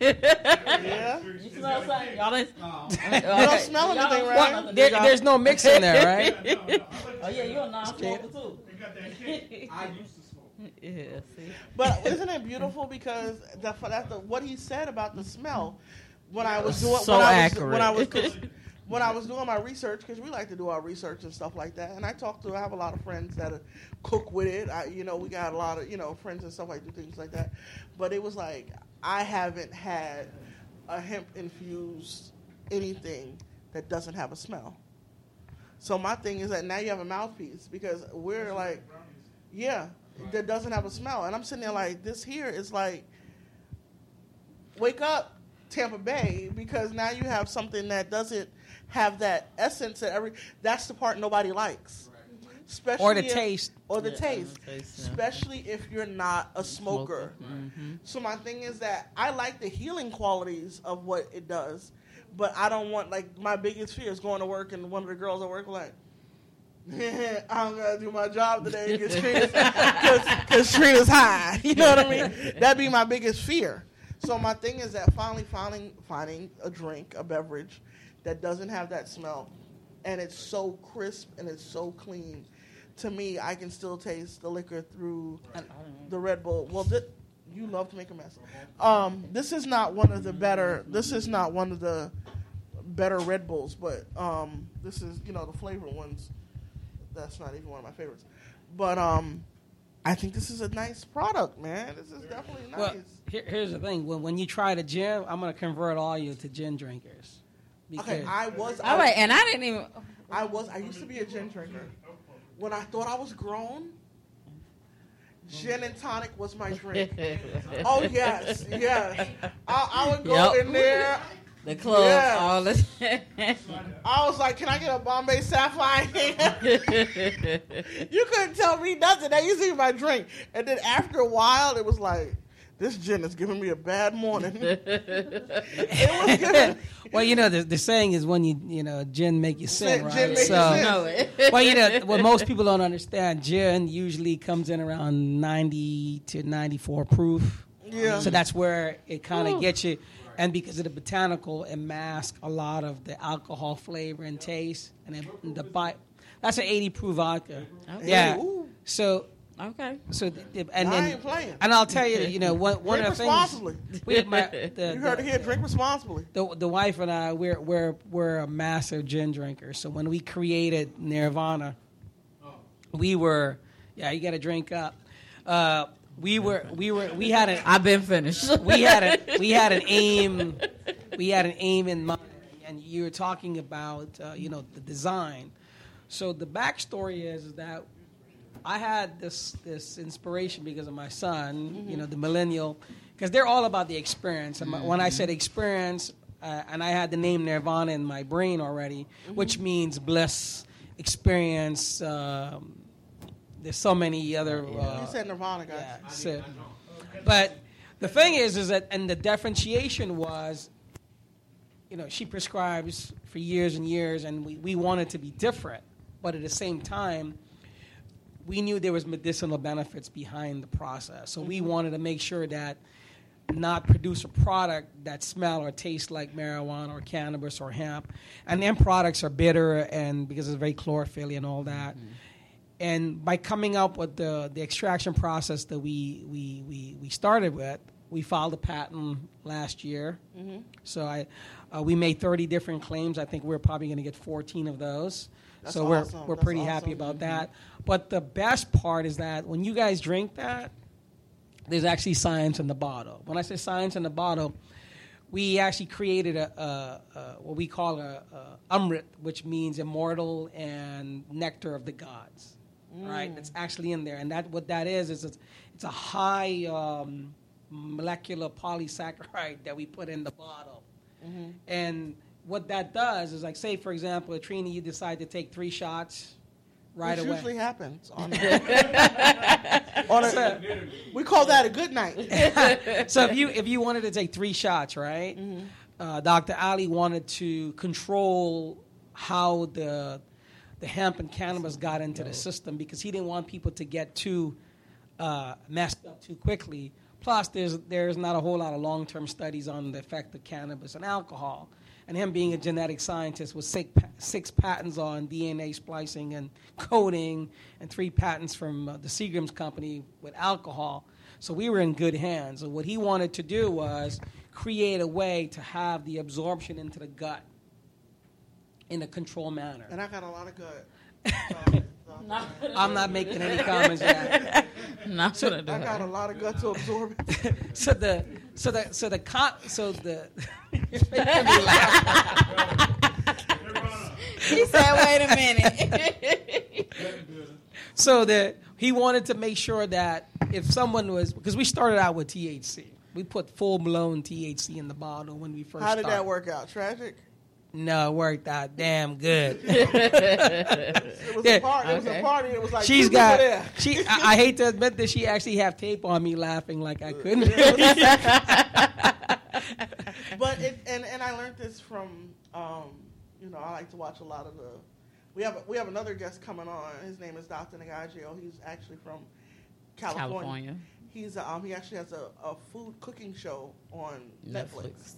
[SPEAKER 3] Yeah?
[SPEAKER 2] You smell something? Y'all didn't.
[SPEAKER 3] You don't smell anything, right?
[SPEAKER 2] smell
[SPEAKER 6] there, there's no mix in there, right?
[SPEAKER 2] Oh yeah, you're a non-smoker too.
[SPEAKER 4] You got that kick. I used to smoke.
[SPEAKER 2] Yeah. See.
[SPEAKER 3] But isn't it beautiful because the, that's the, what he said about the smell when I was doing
[SPEAKER 2] So
[SPEAKER 3] when I was,
[SPEAKER 2] accurate.
[SPEAKER 3] when I was when I was doing my research because we like to do our research and stuff like that. And I talk to I have a lot of friends that uh, cook with it. I, you know, we got a lot of you know friends and stuff like do things like that. But it was like I haven't had a hemp infused anything that doesn't have a smell. So my thing is that now you have a mouthpiece because we're like, yeah, that doesn't have a smell, and I'm sitting there like, this here is like, wake up, Tampa Bay, because now you have something that doesn't have that essence that every. That's the part nobody likes. Especially
[SPEAKER 6] Or the
[SPEAKER 3] if-
[SPEAKER 6] taste.
[SPEAKER 3] or the
[SPEAKER 2] Yeah,
[SPEAKER 3] taste,
[SPEAKER 2] the taste, yeah.
[SPEAKER 3] especially if you're not a smoker.
[SPEAKER 2] Mm-hmm.
[SPEAKER 3] So my thing is that I like the healing qualities of what it does, but I don't want like my biggest fear is going to work and one of the girls at work like, I'm gonna do my job today because Trina's, 'cause- 'cause Trina's high. You know what I mean? That'd be my biggest fear. So my thing is that finally finding finding a drink, a beverage that doesn't have that smell, and it's so crisp and it's so clean. To me, I can still taste the liquor through the Red Bull. Well, thi- you love to make a mess. Um, this is not one of the better. This is not one of the better Red Bulls, but um, this is you know the flavored ones. That's not even one of my favorites. But um, I think this is a nice product, man. This is definitely nice.
[SPEAKER 6] Well, here, here's the thing: when, when you try the gin, I'm going to convert all you to gin drinkers.
[SPEAKER 3] okay, I was.
[SPEAKER 2] I All right, and I didn't even.
[SPEAKER 3] I was. I used to be a gin drinker. When I thought I was grown, gin and tonic was my drink. oh yes, yes. I, I would go
[SPEAKER 2] Yep.
[SPEAKER 3] in there.
[SPEAKER 2] The club,
[SPEAKER 3] Yes.
[SPEAKER 2] all the.
[SPEAKER 3] I was like, "Can I get a Bombay Sapphire?" you couldn't tell me nothing. That used to be my drink. And then after a while, it was like, "This gin is giving me a bad morning." it was giving.
[SPEAKER 6] well, you know, the, the saying is when you you know gin make you sin,
[SPEAKER 3] Sin-
[SPEAKER 6] right?
[SPEAKER 3] gin make you
[SPEAKER 6] so,
[SPEAKER 2] know it.
[SPEAKER 6] well, you know, what most people don't understand, gin usually comes in around ninety to ninety four proof.
[SPEAKER 3] Yeah.
[SPEAKER 6] So that's where it kind of gets you. And because of the botanical, it masks a lot of the alcohol flavor and taste. And then the bite, that's an 80 proof vodka.
[SPEAKER 2] Okay.
[SPEAKER 6] Yeah.
[SPEAKER 3] Ooh.
[SPEAKER 6] So,
[SPEAKER 2] Okay.
[SPEAKER 6] so the, the- and
[SPEAKER 3] I
[SPEAKER 6] then,
[SPEAKER 3] ain't playing.
[SPEAKER 6] and I'll tell you, you know, one, one
[SPEAKER 3] Drink
[SPEAKER 6] of the
[SPEAKER 3] responsibly.
[SPEAKER 6] things. We, my, the,
[SPEAKER 3] You heard it here. Drink responsibly.
[SPEAKER 6] the, the wife and I, we're, we're, we're a massive gin drinker. So when we created Nirvana, we were, yeah, you got to drink up. Uh, we were we were we had an
[SPEAKER 2] I've been finished.
[SPEAKER 6] we had a we had an aim we had an aim in mind and you were talking about uh, you know the design so the backstory is that i had this this inspiration because of my son you know the millennial because they're all about the experience. And my, when i said experience uh, and i had the name nirvana in my brain already which means bliss experience um, there's so many other uh,
[SPEAKER 3] you said Nirvana, guys.
[SPEAKER 6] yeah, so- but the thing is, is that, and the differentiation was, you know, she prescribes for years and years, and we, we wanted to be different, but at the same time, we knew there was medicinal benefits behind the process. So we mm-hmm. wanted to make sure that not produce a product that smell or taste like marijuana or cannabis or hemp. And then products are bitter and because it's very chlorophyll and all that. Mm-hmm. And by coming up with the, the extraction process that we, we, we, we started with, we filed a patent last year. Mm-hmm. So I, uh, we made 30 different claims. I think we're probably going to get 14 of those.
[SPEAKER 3] That's
[SPEAKER 6] so we're, we're
[SPEAKER 3] That's
[SPEAKER 6] pretty happy
[SPEAKER 3] awesome.
[SPEAKER 6] about that. But the best part is that when you guys drink that, there's actually science in the bottle. When I say science in the bottle, we actually created a, a, a what we call a, a amrit, which means immortal and nectar of the gods. Right, it's actually in there, and that what that is is it's, it's a high um, molecular polysaccharide that we put in the bottle, and what that does is like say for example, a Trini, you decide to take three shots right
[SPEAKER 3] Which
[SPEAKER 6] away.
[SPEAKER 3] usually happens on a, on a, we call that a good night.
[SPEAKER 6] so if you if you wanted to take three shots, right? Uh, Dr. Ali wanted to control how the the hemp and cannabis got into the system because he didn't want people to get too uh, messed up too quickly. Plus, there's there's not a whole lot of long term studies on the effect of cannabis and alcohol. And him being a genetic scientist with six, six patents on DNA splicing and coding, and three patents from uh, the Seagram's company with alcohol. So we were in good hands. And what he wanted to do was create a way to have the absorption into the gut in a controlled manner.
[SPEAKER 3] And I got a lot of gut. So,
[SPEAKER 6] I'm not making any comments yet.
[SPEAKER 2] Not
[SPEAKER 6] So-
[SPEAKER 2] gonna do
[SPEAKER 3] I got a lot of gut to absorb it.
[SPEAKER 6] so the so the so the co- so the You're making me laugh.
[SPEAKER 2] He said, "Wait a minute."
[SPEAKER 6] so that he wanted to make sure that if someone was because we started out with THC, we put full blown THC in the bottle when we first.
[SPEAKER 3] How did that work out? Tragic?
[SPEAKER 6] No, it worked out damn good.
[SPEAKER 3] It was
[SPEAKER 6] Yeah.
[SPEAKER 3] a party. It was a party. It was like
[SPEAKER 6] She's
[SPEAKER 3] "Who's
[SPEAKER 6] got. She. I, I hate to admit that she actually have tape on me laughing like I couldn't.
[SPEAKER 3] but it, and and I learned this from um, you know I like to watch a lot of the. We have we have another guest coming on. His name is Dr. Nagaggio. He's actually from California.
[SPEAKER 2] California.
[SPEAKER 3] He's um he actually has a, a food cooking show on Netflix.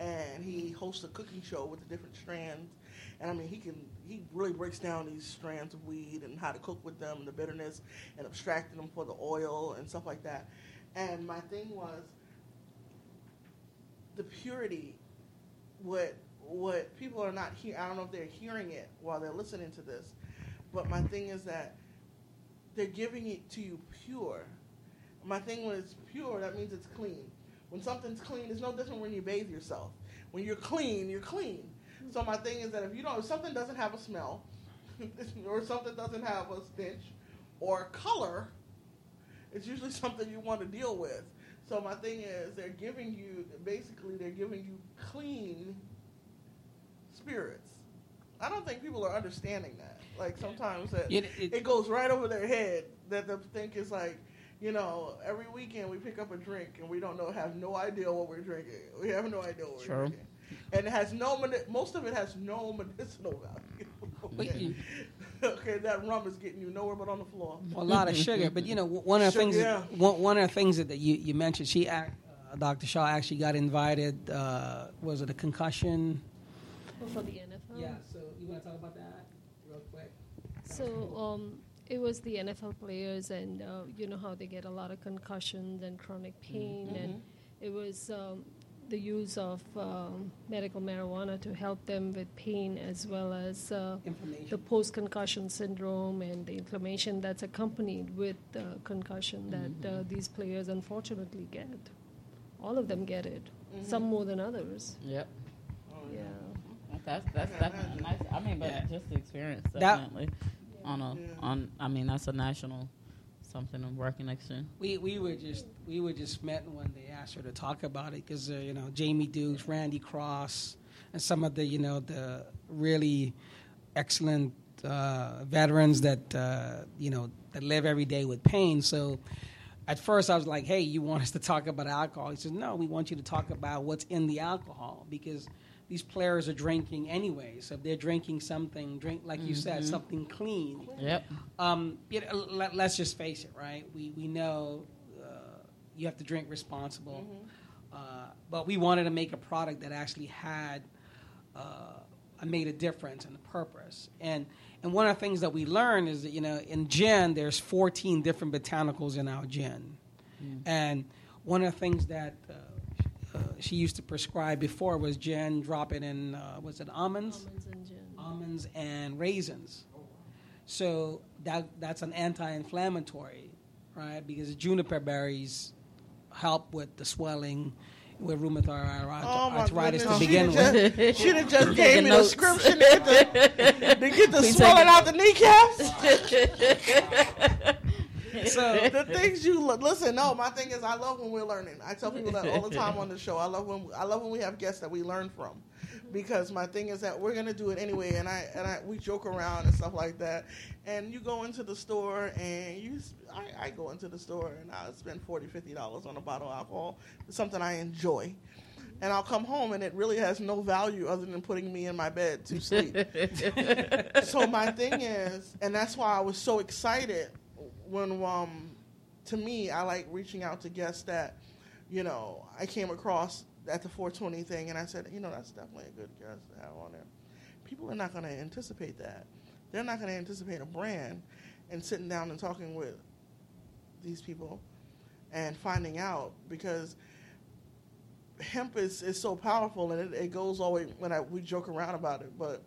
[SPEAKER 3] and he hosts a cooking show with the different strands. And I mean, he can he really breaks down these strands of weed and how to cook with them, and the bitterness, and abstracting them for the oil and stuff like that. And my thing was the purity. What what people are not hear. I don't know if they're hearing it while they're listening to this, but my thing is that they're giving it to you pure. My thing when it's pure, that means it's clean. When something's clean, it's no different when you bathe yourself. When you're clean, you're clean. So my thing is that if you don't, if something doesn't have a smell, or something doesn't have a stench, or color, it's usually something you want to deal with. So my thing is, they're giving you basically they're giving you clean spirits. I don't think people are understanding that. Like sometimes that
[SPEAKER 6] You know,
[SPEAKER 3] it,
[SPEAKER 6] it-
[SPEAKER 3] goes right over their head that they think is like, you know, every weekend we pick up a drink and we don't know, have no idea what we're drinking. We have no idea what we're
[SPEAKER 2] True.
[SPEAKER 3] drinking, and it has no, most of it has no medicinal value. okay. okay, that rum is getting you nowhere but on the floor.
[SPEAKER 6] a lot of sugar. But you know, one of the
[SPEAKER 3] Sugar,
[SPEAKER 6] things
[SPEAKER 3] yeah.
[SPEAKER 6] one, one of the things that you, you mentioned, she uh, Dr. Shaw actually got invited. Uh, was it a concussion?
[SPEAKER 5] for the NFL.
[SPEAKER 6] Yeah. So you want to talk about that real quick?
[SPEAKER 5] So um, it was the NFL players, and uh, you know how they get a lot of concussions and chronic pain, and it was um, the use of um, medical marijuana to help them with pain as well as uh, the post concussion syndrome and the inflammation that's accompanied with uh, concussion that uh, these players unfortunately get. All of them get it, some more than others.
[SPEAKER 2] Yep.
[SPEAKER 5] Yeah.
[SPEAKER 2] That's that's definitely nice. I mean, but
[SPEAKER 6] Yeah.
[SPEAKER 2] just the experience
[SPEAKER 6] That-
[SPEAKER 2] definitely on a on. I mean, that's a national something I'm working next year.
[SPEAKER 6] We we were just we were just met when they asked her to talk about it because uh, you know Jamie Dukes, Randy Cross, and some of the you know the really excellent uh, veterans that uh, you know that live every day with pain. So at first I was like, "Hey, you want us to talk about alcohol?" He says, "No, we want you to talk about what's in the alcohol because." These players are drinking anyway, so if they're drinking something, drink like you said,
[SPEAKER 2] Mhm.
[SPEAKER 6] something clean.
[SPEAKER 2] Yep.
[SPEAKER 6] Um, you know, let, let's just face it, right? We we know uh, you have to drink responsible, uh, but we wanted to make a product that actually had uh, made a difference and a purpose. And and one of the things that we learned is that you know in gin there's 14 different botanicals in our gin, and one of the things that uh, she used to prescribe before was gin, drop it in uh, was it almonds,
[SPEAKER 5] Almonds and gin.
[SPEAKER 6] almonds and raisins. So that that's an anti-inflammatory, right? Because juniper berries help with the swelling, with rheumatoid arthritis,
[SPEAKER 3] Oh my
[SPEAKER 6] arthritis to begin
[SPEAKER 3] she
[SPEAKER 6] with.
[SPEAKER 3] Just, she done just
[SPEAKER 2] Taking
[SPEAKER 3] gave me the
[SPEAKER 2] notes.
[SPEAKER 3] scripture to get the, to get the swelling
[SPEAKER 2] taking-
[SPEAKER 3] out the kneecaps.
[SPEAKER 6] So
[SPEAKER 3] the things you li- listen. No, my thing is, I love when we're learning. I tell people that all the time on the show. I love when I love when we have guests that we learn from, because my thing is that we're gonna do it anyway. And I and I we joke around and stuff like that. And you go into the store and you, I go into the store and I spend 40 50 dollars on a bottle of alcohol. It's something I enjoy. And I'll come home and it really has no value other than putting me in my bed to sleep. so my thing is, and that's why I was so excited when, um, to me, I like reaching out to guests that, you know, I came across at the 420 thing, and I said, you know, that's definitely a good guest to have on there. People are not going to anticipate that. They're not going to anticipate a brand and sitting down and talking with these people and finding out because hemp is, is so powerful and it, it goes all the way when I, we joke around about it but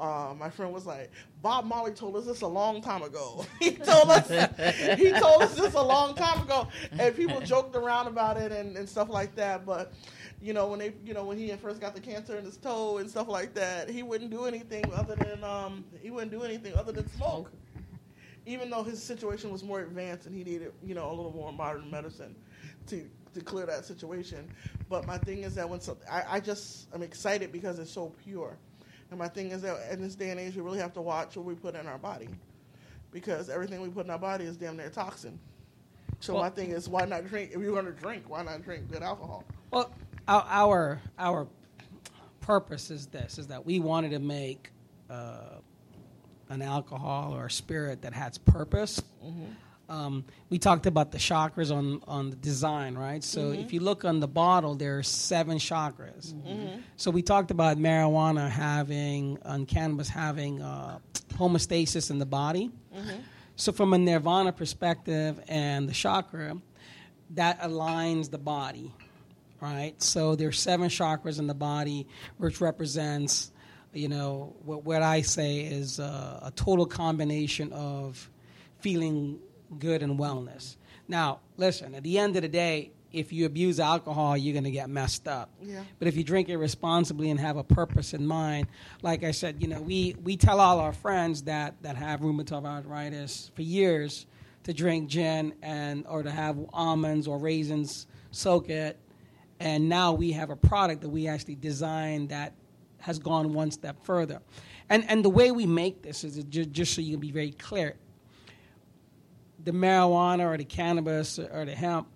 [SPEAKER 3] uh, my friend was like bob marley told us this a long time ago. He told us he told us this a long time ago. And people joked around about it and, and stuff like that. But you know when they you know when he first got the cancer in his toe and stuff like that he wouldn't do anything other than um he wouldn't do anything other than smoke. Even though his situation was more advanced and he needed, you know, a little more modern medicine to to clear that situation. But my thing is that when so, I, I just I'm excited because it's so pure, and my thing is that in this day and age we really have to watch what we put in our body, because everything we put in our body is damn near toxin. So my thing is, why not drink? If you're going to drink, why not drink good alcohol?
[SPEAKER 6] Well, our our, our purpose is this: is that we wanted to make uh, an alcohol or a spirit that has purpose. Um, we talked about the chakras on on the design, right? So if you look on the bottle, there are seven chakras. So we talked about marijuana having, on cannabis having uh, homeostasis in the body. So from a nirvana perspective and the chakra, that aligns the body, right? So there's seven chakras in the body, which represents, you know, what, what I say is uh, a total combination of feeling good and wellness. Now, listen, at the end of the day, if you abuse alcohol, you're going to get messed up.
[SPEAKER 3] Yeah.
[SPEAKER 6] But if you drink it responsibly and have a purpose in mind, like I said, you know, we, we tell all our friends that, that have rheumatoid arthritis for years to drink gin and or to have almonds or raisins, soak it, and now we have a product that we actually designed that has gone one step further. And and the way we make this is just, just so you can be very clear. The marijuana or the cannabis or the hemp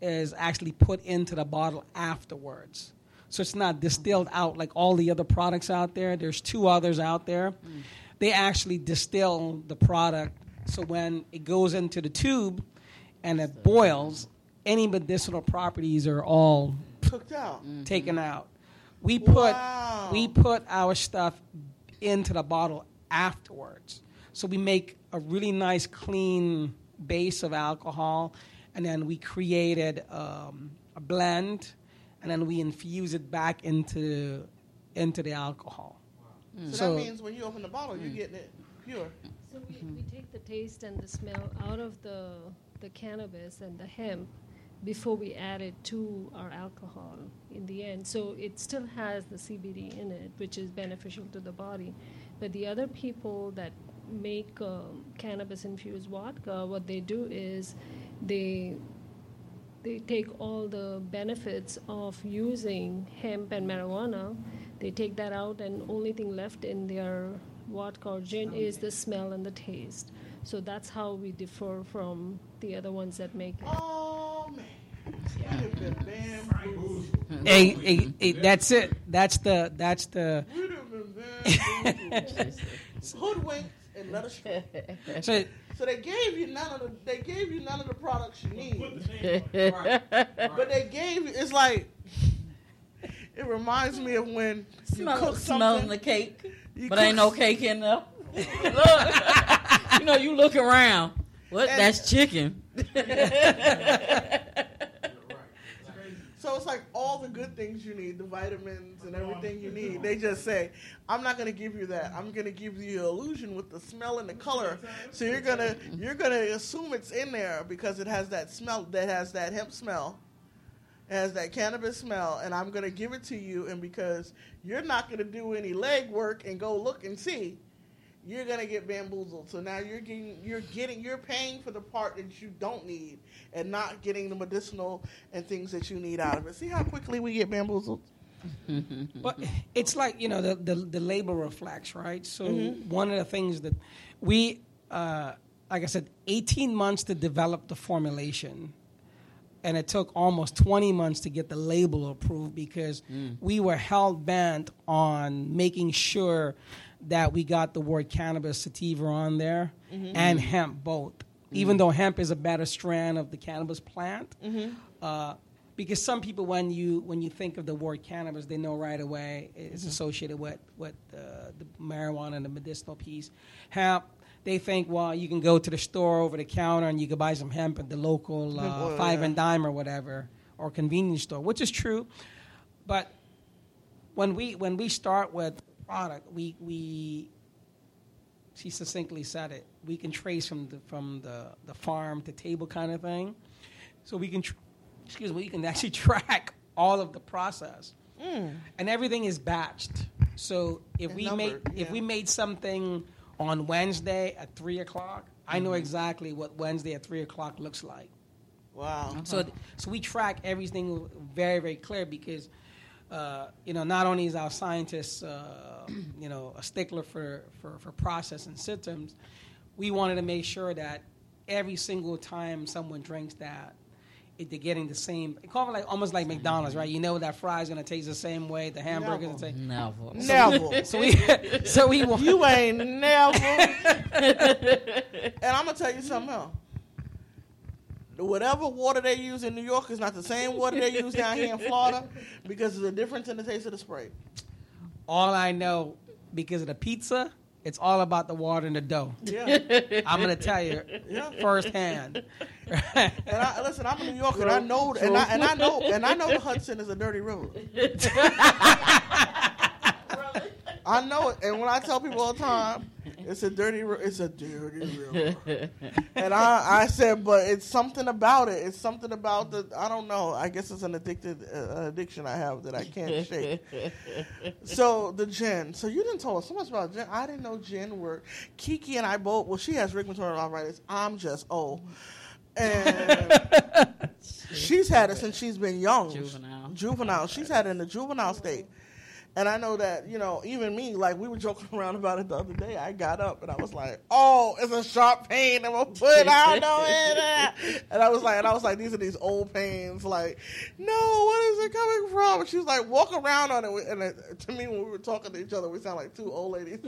[SPEAKER 6] is actually put into the bottle afterwards. So it's not distilled mm-hmm. out like all the other products out there. There's two others out there. Mm. They actually distill the product so when it goes into the tube and it boils, any medicinal properties are all
[SPEAKER 3] Cooked out.
[SPEAKER 6] taken mm-hmm. out. We put
[SPEAKER 3] Wow.
[SPEAKER 6] we put our stuff into the bottle afterwards. So we make a really nice clean base of alcohol, and then we created um, a blend, and then we infuse it back into into the alcohol.
[SPEAKER 3] So, that means when you open the bottle, you're getting it pure.
[SPEAKER 5] So we, we take the taste and the smell out of the the cannabis and the hemp before we add it to our alcohol in the end. So it still has the CBD in it, which is beneficial to the body. But the other people that make um, cannabis infused vodka, what they do is they they take all the benefits of using hemp and marijuana. They take that out, and only thing left in their vodka or gin is the smell and the taste. So that's how we differ from the other ones that make it.
[SPEAKER 3] Oh man, You've been bamboozled.
[SPEAKER 6] Hey, hey, hey, that's it. That's the that's the.
[SPEAKER 3] You've been bamboozled. and led astray.
[SPEAKER 6] So
[SPEAKER 3] So they gave you none of the they gave you none of the products you need. But they gave you it's like it reminds me of when you
[SPEAKER 2] Smell,
[SPEAKER 3] cook
[SPEAKER 2] smelling the cake,
[SPEAKER 3] You
[SPEAKER 2] but ain't no cake in there. look, you know, you look around. What?
[SPEAKER 3] And-
[SPEAKER 2] That's chicken.
[SPEAKER 3] So it's like all the good things you need, the vitamins and everything you need. They just say, "I'm not going to give you that. I'm going to give you the illusion with the smell and the color." So you're gonna you're gonna assume it's in there because it has that smell, that has that hemp smell, has that cannabis smell, and I'm going to give it to you. And because you're not going to do any leg work and go look and see, you're going to get bamboozled. So now you're getting you're getting you're paying for the part that you don't need and not getting the medicinal and things that you need out of it. See how quickly we get bamboozled?
[SPEAKER 6] But it's like you know the the, the label reflects, right? So
[SPEAKER 3] Mm-hmm.
[SPEAKER 6] one of the things that we, uh, like I said, eighteen months to develop the formulation, and it took almost twenty months to get the label approved because we were hell bent on making sure that we got the word cannabis sativa on there and hemp both. Even though hemp is a better strand of the cannabis plant, uh, because some people when you when you think of the word cannabis they know right away it's associated with with uh, the marijuana and the medicinal piece. Hemp they think well you can go to the store over the counter and you can buy some hemp at the local uh, five
[SPEAKER 3] yeah.
[SPEAKER 6] and dime or whatever or convenience store which is true. But when we when we start with product we we she succinctly said it we can trace from the from the the farm to table kind of thing. So we can tr- excuse me we can actually track all of the process. Mm. And everything is batched. So if
[SPEAKER 3] And
[SPEAKER 6] we
[SPEAKER 3] numbered,
[SPEAKER 6] made if we made something on wednesday at three o'clock i know mm-hmm. exactly what wednesday at three o'clock looks like.
[SPEAKER 3] Wow.
[SPEAKER 6] so, uh-huh. so we track everything very, very clear because, uh, you know, not only is our scientists, uh, you know, a stickler for, for, for process and systems, we wanted to make sure that every single time someone drinks that, it, they're getting the same, kind of like almost like McDonald's, right? You know that fry's gonna taste the same way, the hamburger's gonna taste.
[SPEAKER 2] Never.
[SPEAKER 3] Never.
[SPEAKER 6] So we, so we want.
[SPEAKER 3] You ain't never. and I'm gonna tell you something else. Whatever water they use in New York is not the same water they use down here in Florida because there's a difference in the taste of the spray.
[SPEAKER 6] all I know because of the pizza, it's all about the water and the dough.
[SPEAKER 3] Yeah.
[SPEAKER 6] I'm gonna tell you
[SPEAKER 3] Yeah.
[SPEAKER 6] firsthand.
[SPEAKER 3] And I listen, I'm a New Yorker, and I know, and I, and I know, and I know the Hudson is a dirty road. I know it, and when I tell people all the time, it's a dirty, it's a dirty road. And I, I said, but it's something about it. It's something about the, I don't know. I guess it's an addicted, uh, addiction I have that I can't shake. So the gin. So you didn't tell us so much about gin. I didn't know gin worked. Kiki and I both. Well, she has rheumatoid arthritis. I'm just old, and she's had it since she's been young.
[SPEAKER 2] Juvenile.
[SPEAKER 3] Juvenile. She's had it in the juvenile state. And I know that, you know, even me, like we were joking around about it the other day. I got up and I was like, "Oh, it's a sharp pain in my foot. I don't know it." And I was like, and I was like, "These are these old pains." Like, no, what is it coming from? And she was like, "Walk around on it." And it, to me, when we were talking to each other, we sound like two old ladies.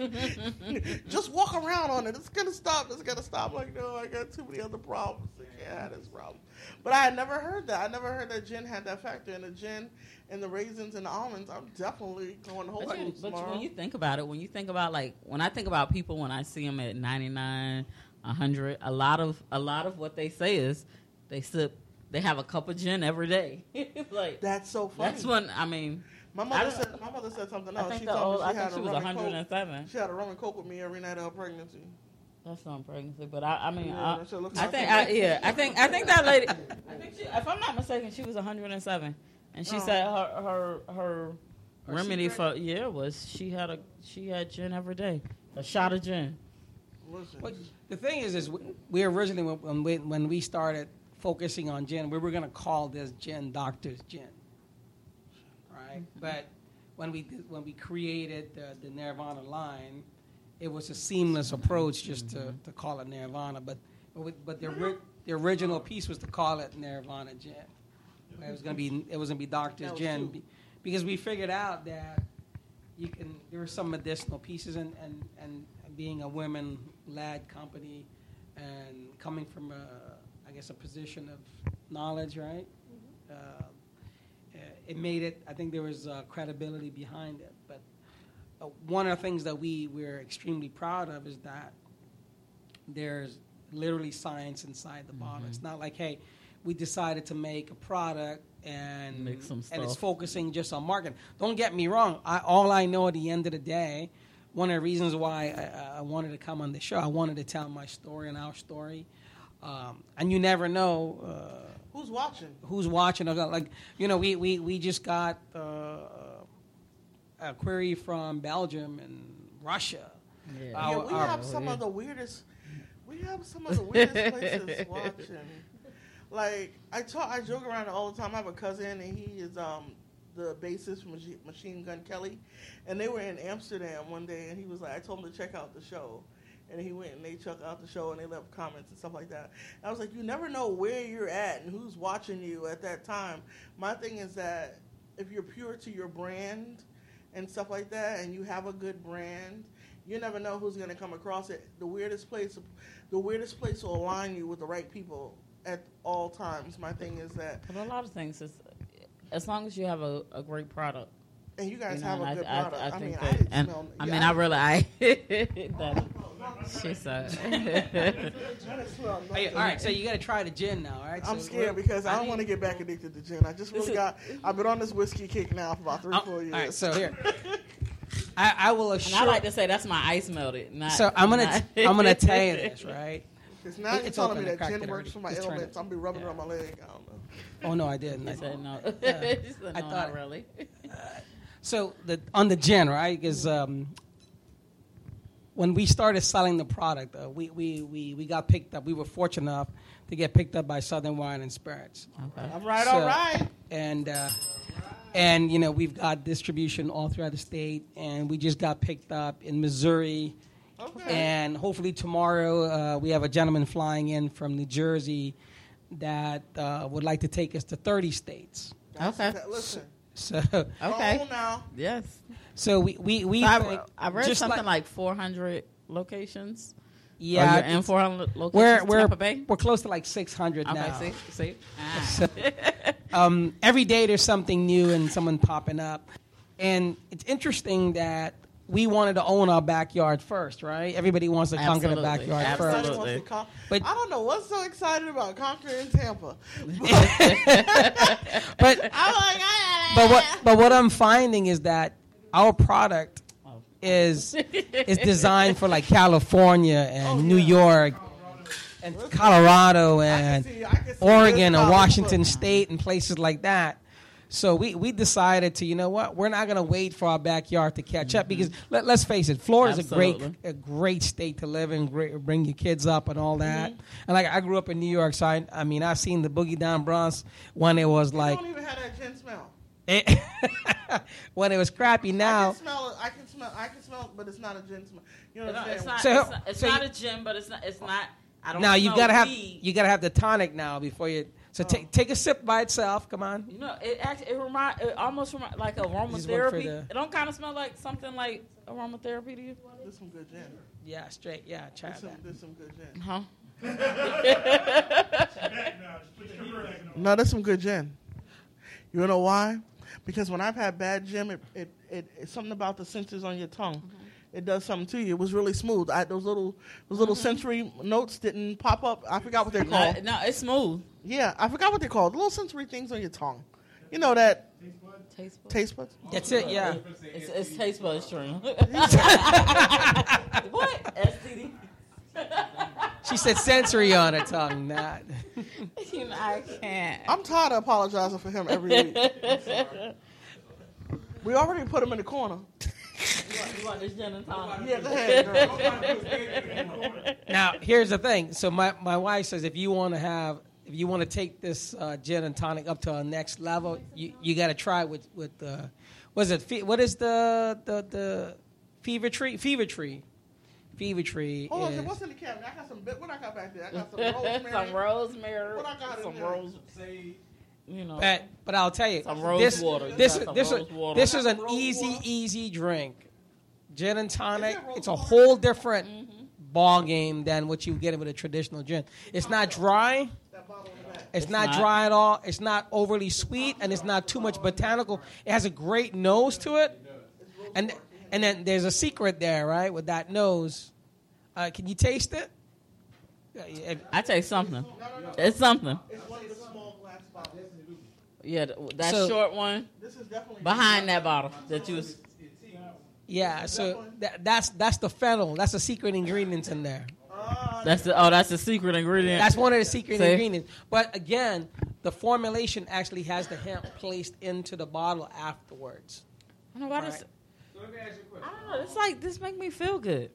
[SPEAKER 3] Just walk around on it. It's gonna stop. It's gonna stop. Like, no, I got too many other problems. I can't have this problem. But I had never heard that. I never heard that gin had that factor. And the gin and the raisins and the almonds, I'm definitely going Whole
[SPEAKER 2] But, you- but
[SPEAKER 3] tomorrow.
[SPEAKER 2] when you think about it, when you think about like when I think about people when I see them at 99, 100, a lot of a lot of what they say is they sip they have a cup of gin every day. like
[SPEAKER 3] That's so funny.
[SPEAKER 2] that's when I mean.
[SPEAKER 3] My mother said my mother said something else. she told
[SPEAKER 2] old-
[SPEAKER 3] me she had
[SPEAKER 2] she
[SPEAKER 3] a
[SPEAKER 2] was
[SPEAKER 3] rum and coke.
[SPEAKER 2] 107.
[SPEAKER 3] She had a rum and coke with me every night of her pregnancy.
[SPEAKER 2] That's not pregnancy, but I, I mean,
[SPEAKER 3] Yeah,
[SPEAKER 2] I,
[SPEAKER 3] that shit looks
[SPEAKER 2] I think. I, yeah, I think, I think that lady. I think she, if I'm not mistaken, she was 107, and she
[SPEAKER 3] Oh.
[SPEAKER 2] said her her her
[SPEAKER 6] Her
[SPEAKER 2] remedy
[SPEAKER 6] secret?
[SPEAKER 2] for yeah was she had a she had gin every day, a shot of gin.
[SPEAKER 3] Listen,
[SPEAKER 6] But the thing is, is we, we originally when we, when we started focusing on gin, we were going to call this gin Doctor's Gin, right? Mm-hmm. But when we did- when we created the, the Nirvana line, it was a seamless approach just to, mm-hmm. to call it Nirvana. But but, we- but the ori- the original piece was to call it Nirvana Gin. It was going to be it was going to be Doctor's
[SPEAKER 3] That
[SPEAKER 6] Gin be- because we figured out that you can there were some medicinal pieces and and, and being a women led company and coming from a I guess a position of knowledge right? Uh, uh, it made it I think there was uh, credibility behind it but uh, one of the things that we we're extremely proud of is that there's literally science inside the bottle. It's not like hey we decided to make a product and
[SPEAKER 2] Make some
[SPEAKER 6] and it's focusing just on marketing. Don't get me wrong. I, all I know at the end of the day, one of the reasons why I, I wanted to come on the show, I wanted to tell my story and our story. Um, and you never know uh,
[SPEAKER 3] who's watching?
[SPEAKER 6] who's watching. Like you know, we we, we just got uh, a query from Belgium and Russia.
[SPEAKER 2] Yeah.
[SPEAKER 3] Yeah, we
[SPEAKER 6] our-
[SPEAKER 3] have some of the weirdest. We have some of the weirdest places watching. Like I talk, I joke around all the time. I have a cousin, and he is um the bassist Machi- Machine Gun Kelly, and they were in Amsterdam one day, and he was like, I told him to check out the show. And he went and they checked out the show and they left comments and stuff like that. I was like, you never know where you're at and who's watching you at that time. My thing is that if you're pure to your brand and stuff like that, and you have a good brand, you never know who's to come across it. The weirdest place, the weirdest place will align you with the right people at all times. My thing is that,
[SPEAKER 2] But a lot of things is, as long as you have a, a great product.
[SPEAKER 3] and you guys
[SPEAKER 2] you know,
[SPEAKER 3] have a good
[SPEAKER 2] I,
[SPEAKER 3] product.
[SPEAKER 2] I, I,
[SPEAKER 3] I,
[SPEAKER 2] think
[SPEAKER 3] mean,
[SPEAKER 2] that,
[SPEAKER 3] I didn't
[SPEAKER 2] and
[SPEAKER 3] smell.
[SPEAKER 2] I
[SPEAKER 3] yeah,
[SPEAKER 2] mean, I really, I that she said.
[SPEAKER 3] I didn't smell
[SPEAKER 6] Hey, all right, so you got to try the gin now. All right,
[SPEAKER 3] I'm
[SPEAKER 6] So
[SPEAKER 3] scared because I don't want to get back addicted to gin. I just really got. I've been on this whiskey kick now for about three,
[SPEAKER 6] oh,
[SPEAKER 3] four years.
[SPEAKER 6] All right, so here, I, I will
[SPEAKER 2] And
[SPEAKER 6] assure.
[SPEAKER 2] I like to say that's my ice melted. Not,
[SPEAKER 6] so I'm gonna
[SPEAKER 2] not-
[SPEAKER 6] I'm gonna tell you this, right?
[SPEAKER 3] Because now
[SPEAKER 6] It-
[SPEAKER 3] you're
[SPEAKER 6] it's
[SPEAKER 3] telling me that gin works for my ailments. I'm gonna be rubbing
[SPEAKER 6] Yeah.
[SPEAKER 3] it on my leg. I don't know.
[SPEAKER 6] Oh no, I didn't. I-
[SPEAKER 2] said no.
[SPEAKER 6] Yeah.
[SPEAKER 2] He said,
[SPEAKER 6] I
[SPEAKER 2] no,
[SPEAKER 6] thought-
[SPEAKER 2] not really.
[SPEAKER 6] So the on the gin, right? Because um, when we started selling the product, uh, we, we, we, we got picked up. We were fortunate enough to get picked up by Southern Wine and Spirits.
[SPEAKER 2] Okay.
[SPEAKER 3] All right,
[SPEAKER 6] So-
[SPEAKER 3] all right.
[SPEAKER 6] And uh, and you know we've got distribution all throughout the state, and we just got picked up in Missouri.
[SPEAKER 3] Okay.
[SPEAKER 6] And hopefully tomorrow uh, we have a gentleman flying in from New Jersey that uh, would like to take us to 30 states.
[SPEAKER 2] Okay.
[SPEAKER 3] Listen.
[SPEAKER 6] So
[SPEAKER 2] Okay.
[SPEAKER 3] Oh, now.
[SPEAKER 2] Yes.
[SPEAKER 6] so we we, we
[SPEAKER 2] So I,
[SPEAKER 6] think
[SPEAKER 2] I read
[SPEAKER 6] just
[SPEAKER 2] something like, 400 locations.
[SPEAKER 6] yeah
[SPEAKER 2] Or you're in 400 locations.
[SPEAKER 6] we're we're
[SPEAKER 2] Tampa Bay.
[SPEAKER 6] we're close to like 600
[SPEAKER 2] Okay.
[SPEAKER 6] now.
[SPEAKER 2] See. See. Ah.
[SPEAKER 6] So, um, every day there's something new and someone popping up, and it's interesting that we wanted to own our backyard first, right? Everybody wants to conquer the backyard
[SPEAKER 2] Absolutely.
[SPEAKER 6] first.
[SPEAKER 3] Everybody wants con-
[SPEAKER 6] But-
[SPEAKER 3] I don't know what's so excited about conquering Tampa.
[SPEAKER 6] But
[SPEAKER 3] I'm like, ah,
[SPEAKER 6] but what but what I'm finding is that our product
[SPEAKER 2] Oh.
[SPEAKER 6] is is designed for like California and
[SPEAKER 3] Oh,
[SPEAKER 6] New
[SPEAKER 3] yeah.
[SPEAKER 6] York and Colorado and
[SPEAKER 3] see- I can see
[SPEAKER 6] Oregon and. Washington State and places like that. So we, we decided to, you know what, we're not going to wait for our backyard to catch up because let, let's face it, Florida's a great a great state to live in, great, bring your kids up and all that.
[SPEAKER 3] Mm-hmm.
[SPEAKER 6] And like I grew up in New York, so I, I mean I've seen the Boogie Down Bronx when it was
[SPEAKER 3] I
[SPEAKER 6] like
[SPEAKER 3] don't even have that gin smell.
[SPEAKER 6] it, when it was crappy.
[SPEAKER 3] I
[SPEAKER 6] Now
[SPEAKER 3] can smell it. I can smell. I can smell but it's not a gin smell. You know
[SPEAKER 2] No,
[SPEAKER 3] what I'm
[SPEAKER 2] it's
[SPEAKER 3] saying?
[SPEAKER 2] not.
[SPEAKER 6] So-
[SPEAKER 2] it's not, it's
[SPEAKER 6] so
[SPEAKER 2] not
[SPEAKER 6] you-
[SPEAKER 2] a gym, but it's not. It's not. I don't.
[SPEAKER 6] now you gotta have you gotta have the tonic now before you. So
[SPEAKER 3] Oh.
[SPEAKER 6] take take a sip by itself. Come on.
[SPEAKER 2] You know, it actually it remind it almost remind like
[SPEAKER 6] Just went for
[SPEAKER 2] aromatherapy.
[SPEAKER 6] the-
[SPEAKER 2] It don't kind of smell like something like aromatherapy to you,
[SPEAKER 3] There's some good gin.
[SPEAKER 6] Yeah, straight. Yeah, try
[SPEAKER 3] There's some,
[SPEAKER 6] that.
[SPEAKER 3] there's some good gin.
[SPEAKER 2] huh?
[SPEAKER 3] No, that's some good gin. You know why? Because when I've had bad gin, it, it, it it's something about the senses on your tongue. Mm-hmm. it does something to you. It was really smooth. I, those little those little mm-hmm. sensory notes didn't pop up. I forgot what they're
[SPEAKER 2] No,
[SPEAKER 3] called.
[SPEAKER 2] no, it's smooth.
[SPEAKER 3] Yeah, I forgot what they're called. Little sensory things on your tongue. You know that
[SPEAKER 2] Taste buds.
[SPEAKER 3] taste buds.
[SPEAKER 6] That's it. Yeah.
[SPEAKER 2] It's, it's taste bud stream. what? STD?
[SPEAKER 6] She said sensory on her tongue, not.
[SPEAKER 2] you know, I can't.
[SPEAKER 3] I'm tired of apologizing for him every week. we already put him in the corner.
[SPEAKER 2] You want this gin and tonic?
[SPEAKER 3] Yeah, go ahead, girl.
[SPEAKER 6] Now, here's the thing. So my, my wife says if you want to have if you want to take this uh, gin and tonic up to a next level, you, you got to try with with uh, what is it? Fe- what is the the the fever tree? Fever tree. Fever tree.
[SPEAKER 3] Hold on,
[SPEAKER 6] is-
[SPEAKER 3] what's in the cabinet? I got some. bit- What I got back there? I got some rosemary.
[SPEAKER 2] some rosemary.
[SPEAKER 3] What I got in
[SPEAKER 2] some
[SPEAKER 3] there?
[SPEAKER 2] rose. You know.
[SPEAKER 6] But but I'll tell you,
[SPEAKER 2] Some rose
[SPEAKER 6] this
[SPEAKER 2] water.
[SPEAKER 6] this
[SPEAKER 2] You
[SPEAKER 6] is this
[SPEAKER 2] rose water.
[SPEAKER 6] this is an easy
[SPEAKER 3] water?
[SPEAKER 6] easy drink. Gin and tonic.
[SPEAKER 3] Is it rose
[SPEAKER 6] It's a
[SPEAKER 3] water?
[SPEAKER 6] whole different
[SPEAKER 2] Mm-hmm.
[SPEAKER 6] ball game than what you get with a traditional gin. It's not dry.
[SPEAKER 3] That bottle in the back.
[SPEAKER 6] It's, not,
[SPEAKER 2] not.
[SPEAKER 6] dry at all. It's not overly sweet, and it's not too much botanical. It has a great nose to it, and and then there's a secret there, right? With that nose, uh, can you taste it?
[SPEAKER 2] I you something. It's something.
[SPEAKER 3] It's one of the small glass bottles.
[SPEAKER 2] Yeah, that
[SPEAKER 6] So-
[SPEAKER 2] short one
[SPEAKER 3] This is definitely
[SPEAKER 2] behind that bottle that you was.
[SPEAKER 6] Yeah, so that, that's that's the fennel. That's the secret ingredient in there.
[SPEAKER 2] That's the oh, that's the secret ingredient.
[SPEAKER 6] That's one of the secret
[SPEAKER 2] See?
[SPEAKER 6] ingredients. But again, the formulation actually has the hemp placed into the bottle afterwards.
[SPEAKER 2] I don't know why this.
[SPEAKER 4] So let me ask you a question.
[SPEAKER 2] I don't know. It's like this make me feel good.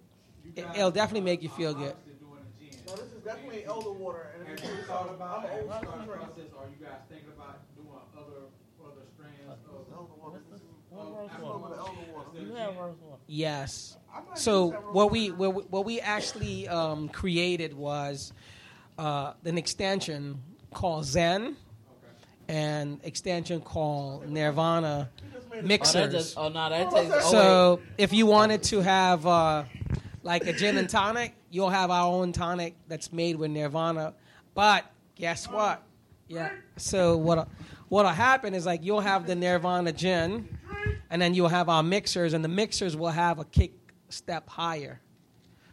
[SPEAKER 6] It, it'll definitely make you feel good.
[SPEAKER 4] Doing the gin.
[SPEAKER 3] No, this is definitely elder water. And
[SPEAKER 4] Have
[SPEAKER 3] it's
[SPEAKER 4] you thought about,
[SPEAKER 3] I'm an
[SPEAKER 4] have you
[SPEAKER 3] old
[SPEAKER 4] started
[SPEAKER 3] school
[SPEAKER 4] process, are you guys thinking about doing other, other strands of?
[SPEAKER 3] Elder water. This is-
[SPEAKER 2] What
[SPEAKER 4] of
[SPEAKER 2] rose
[SPEAKER 3] I
[SPEAKER 4] alcohol
[SPEAKER 3] fuck with the elder water.
[SPEAKER 4] instead of
[SPEAKER 2] You have rose water.
[SPEAKER 6] Yes. So
[SPEAKER 3] use that rose
[SPEAKER 6] what we what, what we actually um, created was uh, an extension called Zen and extension called Nirvana
[SPEAKER 2] Oh,
[SPEAKER 6] mixers.
[SPEAKER 2] just, oh no, that. Oh,
[SPEAKER 6] so if you wanted to have uh, like a gin and tonic, you'll have our own tonic that's made with Nirvana. But guess what? Yeah. So what what'll happen is like you'll have the Nirvana gin, and then you'll have our mixers, and the mixers will have a kick step higher.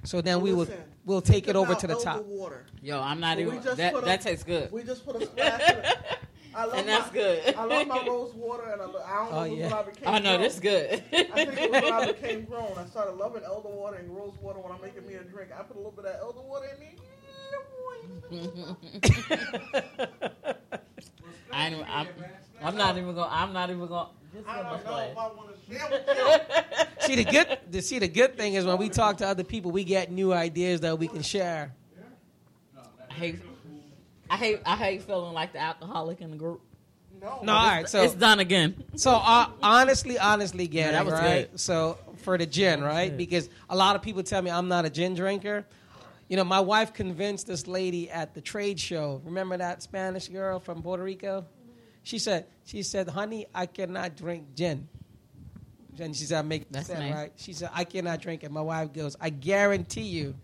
[SPEAKER 6] So then we will we'll take it over to the top.
[SPEAKER 3] Water.
[SPEAKER 2] Yo, I'm not
[SPEAKER 3] But we
[SPEAKER 2] even. That
[SPEAKER 3] a-
[SPEAKER 2] that tastes good.
[SPEAKER 3] We just put a splash. in it. I love
[SPEAKER 2] And that's
[SPEAKER 3] my,
[SPEAKER 2] good.
[SPEAKER 3] I love my rose water, and I, lo- I don't know
[SPEAKER 6] Oh,
[SPEAKER 3] if it was
[SPEAKER 6] yeah.
[SPEAKER 3] when I became.
[SPEAKER 2] Oh no,
[SPEAKER 3] grown.
[SPEAKER 2] this good.
[SPEAKER 3] I think it was when I became grown. I started loving elder water and rose water when I'm making me a drink. I put a little bit of that elder water in me.
[SPEAKER 2] I ain't, I'm, I'm not even gonna. I'm not even gonna.
[SPEAKER 3] I don't know if I want to share with you.
[SPEAKER 6] see the good the, see the good thing is when we talk to other people, we get new ideas that we can share.
[SPEAKER 2] I hate. I hate. I hate feeling like the alcoholic in the group.
[SPEAKER 3] No.
[SPEAKER 6] No, all right. So
[SPEAKER 2] it's done again.
[SPEAKER 6] So uh, honestly, honestly, get
[SPEAKER 2] that
[SPEAKER 6] it
[SPEAKER 2] was
[SPEAKER 6] right.
[SPEAKER 2] good.
[SPEAKER 6] So for the gin, right? Because a lot of people tell me I'm not a gin drinker. You know, my wife convinced this lady at the trade show. Remember that Spanish girl from Puerto Rico? She said, she said, honey, I cannot drink gin. And she said, I make
[SPEAKER 2] That's
[SPEAKER 6] sense,
[SPEAKER 2] nice.
[SPEAKER 6] right? She said, I cannot drink it. My wife goes, I guarantee you,